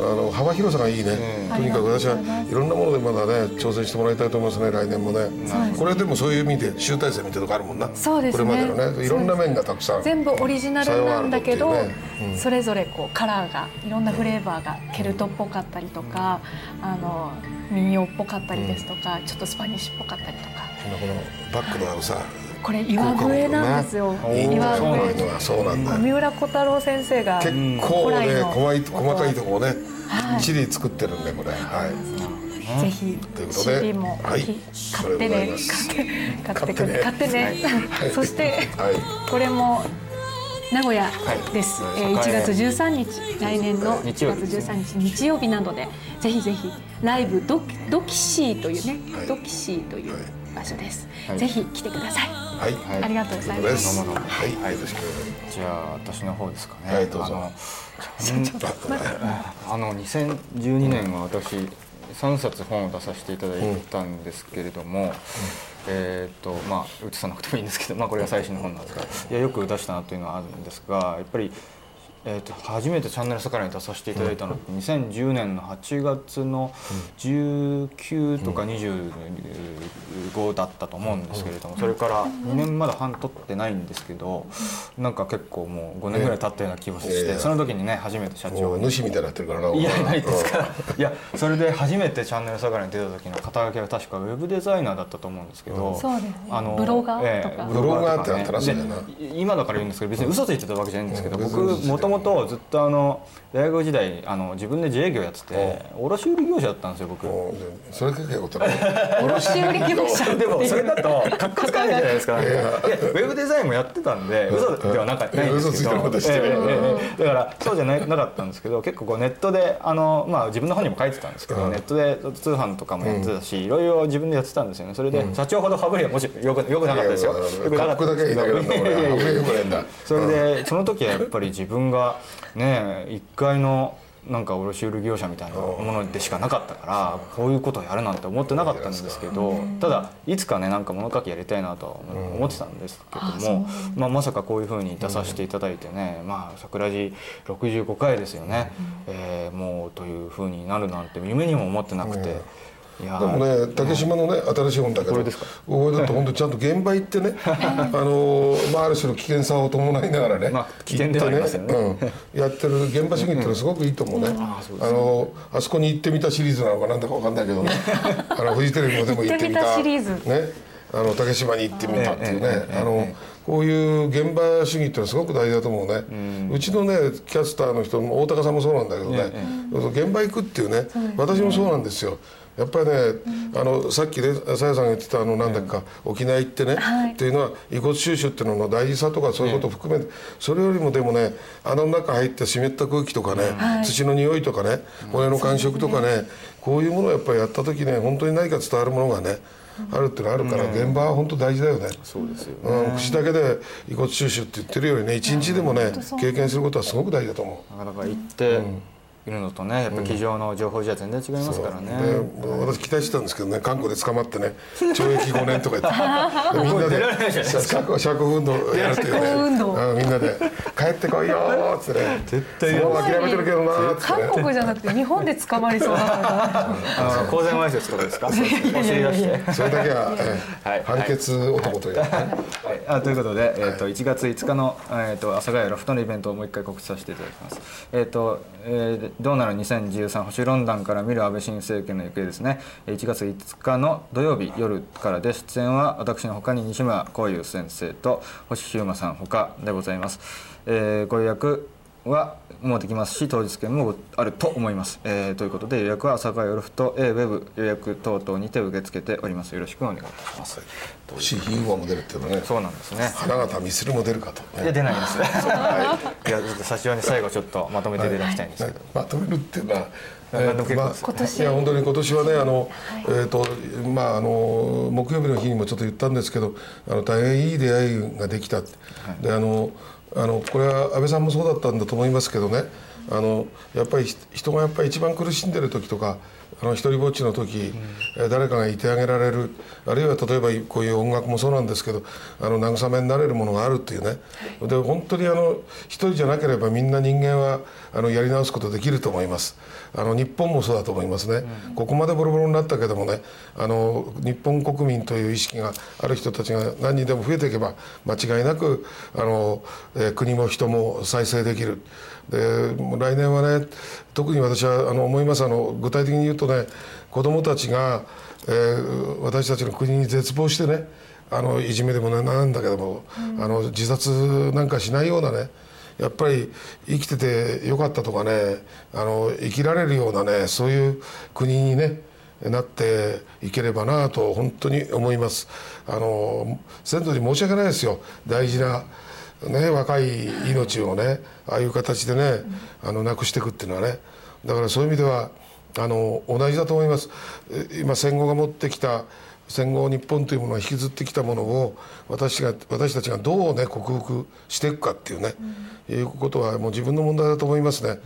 あの幅広さがいいね、とにかく私はいろんなものでまだね挑戦してもらいたいと思いますね来年もね。これでもそういう意味で集大成みたいなとこあるもんな。そうですね。これまでのねいろんな面がたくさん。全部オリジナルなんだけど、作用があるっていうね。それぞれこうカラーがいろんなフレーバーがケルトっぽかったりとか、あの民謡っぽかったりですとか、ちょっとスパニッシュっぽかったりとか。このバックのあのさこれ岩笛なんですよ。岩よ笛。ねそうなんだ。よ三浦小太郎先生が結構ね細い細かいとこをねはい。きっちり作ってるんでこれ。はい。ぜひということで CD 買ってね。買って買ってく買買ってね。はい。そしてはい。これも名古屋です、はい。えー1月13日来年の1日曜月日。ですね13日日曜日などでぜひぜひライブドキドキシーというね、はい。ドキシーという場所です、はい。ぜひ来てください、はい。はい。ありがとうございということます。ですどうもどうもはい。よろしくお願い。しますじゃあ私の方ですかね、はい。どうぞ。あのあの2012年は私3冊本を出させていただいたんですけれども、えーっとまあ映さなくてもいいんですけど、まあ、これが最新の本なんですがいやよく出したなというのはあるんですがやっぱり、えーっと初めてチャンネル「さから」に出させていただいたのって2010年の8月の19とか25だったと思うんですけれどもそれから2年まだ半取ってないんですけどなんか結構もう5年ぐらい経ったような気がしてその時にね初めて社長主みたいになってるからないやないですから。いやそれで初めてチャンネルサガラに出た時の肩書きが確かウェブデザイナーだったと思うんですけど、そうですね。ブロガーとか。ええブロガーってあったな。でそれな。今だから言うんですけど別に嘘ついてたわけじゃないんですけど、うん。僕もともとずっとあの大学時代あの自分で自営業やってて卸売業者だったんですよ僕。それ結構ことない卸売業者。でもそれだとかっこつかないじゃないですか。いやウェブデザインもやってたんで嘘ではなかないんですけ嘘ついてる。ど、だからそうじゃないなかったんですけど、結構こうネットであのまあ自分の本にも書いてたんですけど、ネットで通販とかもやってたし、いろいろ自分でやってたんですよね。それで社長ほどファブリはもちろんよくよくなかったですよ。よくなか格好だけだけなんだ俺いやいやいやあんまりよくないんだ。それでその時はやっぱり自分がね一階のなんか卸売業者みたいなものでしかなかったからこういうことをやるなんて思ってなかったんですけどただいつかねなんか物書きやりたいなとは思ってたんですけども、まあ、まさかこういうふうに出させていただいてね、まあ、桜地65回ですよね、えーもうというふうになるなんて夢にも思ってなくて。でもね竹島のね新しい本だけどこれですか？これだと本当ちゃんと現場行ってね あのまあある種の危険さを伴いながらねまあ危険ではありますよね。ねうん。やってる現場主義ってのはすごくいいと思うね。あのあそこに行ってみたシリーズなのかなんだかわかんないけどねあのフジテレビもでも行ってみた行ってみたシリーズ。ね。あの竹島に行ってみたっていうね。あのこういう現場主義っていうのはすごく大事だと思うね、うちのねキャスターの人も大高さんもそうなんだけどね、現場行くっていうね。私もそうなんですよやっぱりね、あのさっきねさやさんが言ってたあのなんだっけか、沖縄行ってね、はい。っていうのは遺骨収集っていうのの大事さとかそういうことを含めて、それよりもでもねあの中入って湿った空気とかね、土の匂いとかね骨の感触とかねこういうものをやっぱりやった時ね本当に何か伝わるものがねあるっていうのあるから、現場は本当大事だよね。そうですようん、口だけで遺骨収集って言ってるよりね一日でもね経験することはすごく大事だと思う。なかなか行っているのとねやっぱ机上の情報じゃ全然違いますからね。で私期待してたんですけどね韓国で捕まってね 懲役5年とか言って。みんなで釈釈放運動やるっていうね。釈放運動。うんみんなで帰ってこいよーっつってね。絶対もう諦めてるけどなーっつってね。韓国じゃなくて日本で捕まりそうだから。あの公然わいせつとかですか？お尻出して。それだけは、ええはい。判決男というね。はい、あということで、えー、と1月5日の、えー、と阿佐ヶ谷ロフトのイベントをもう一回告知させていただきます。えっ、と、えーーどうなる2013星論壇から見る安倍新政権の行方ですね。1月5日の土曜日夜からで出演は私のほかに西村幸雄先生と星飛雄馬さんほかでございます、えーご予約はもうできますし当日券もあると思います、えーということで予約は朝霞ヨルフと A ウェブ予約等々にて受け付けております。よろしくお願いいたします。星ヒーゴも出るっていうのはね。そうなんですね。花形ミスルも出るかと、いや出ないです。い。やちょっと差しに最後ちょっとまとめていただきたいんですけど。まとめるっていうのは、えなんか結構まあ今年いや本当に今年はねあの、えっ、とまああの木曜日の日にもちょっと言ったんですけどあの大変いい出会いができた、であのあのこれは安倍さんもそうだったんだと思いますけどね。あのやっぱり人がやっぱり一番苦しんでる時とかあの一人ぼっちの時、えー誰かがいてあげられるあるいは例えばこういう音楽もそうなんですけどあの慰めになれるものがあるっていうね。で本当にあの一人じゃなければみんな人間はあのやり直すことできると思います。あの日本もそうだと思いますね、ここまでボロボロになったけどもねあの日本国民という意識がある人たちが何人でも増えていけば間違いなくあの、えー国も人も再生できるで来年はね特に私はあの思います。あの具体的に言うとね子どもたちが、えー私たちの国に絶望してねあのいじめでもなんだけども、あの自殺なんかしないようなねやっぱり生きててよかったとかねあの生きられるようなねそういう国にねなっていければなと本当に思います。あの先祖に申し訳ないですよ。大事なね若い命をねああいう形でねあの亡くしていくっていうのはね。だからそういう意味ではあの同じだと思います。え今戦後が持ってきた戦後日本というものが引きずってきたものを私が私たちがどうね克服していくかっていうね、いうことはもう自分の問題だと思いますね。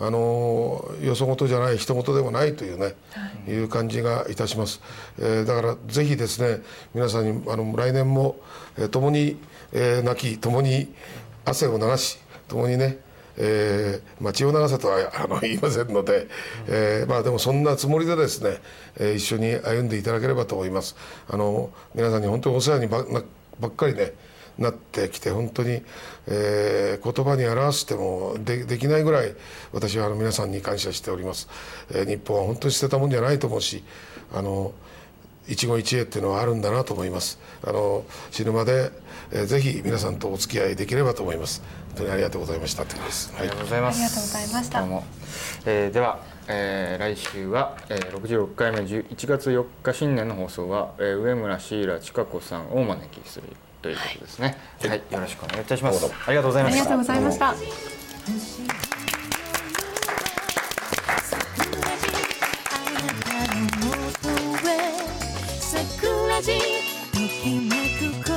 あのよそ事じゃない人事でもないというね、い、う感じがいたします、えーだからぜひですね皆さんにあの来年も、えー共に、えー泣き共に汗を流し共にねえーまあ、血を流せとはあの言いませんので、えーまあ、でもそんなつもりでですね、えー一緒に歩んでいただければと思います。あの皆さんに本当にお世話にばなばっかりねなってきて本当に、えー言葉に表してもでできないぐらい私はあの皆さんに感謝しております、えー日本は本当に捨てたもんじゃないと思うしあの一期一会っていうのはあるんだなと思いますあの死ぬまで、えーぜひ皆さんとお付き合いできればと思います本当にありがとうございましたってことです、はいありがとうございます。ありがとうございましたどうも、えーでは、えー来週は、えー、66回目10 1月4日新年の放送は、えー上村シーラ千佳子さんをお招きするということですね。はい、よろしくお願いいたします。ありがとうございましたありがとう。ございました。星今めく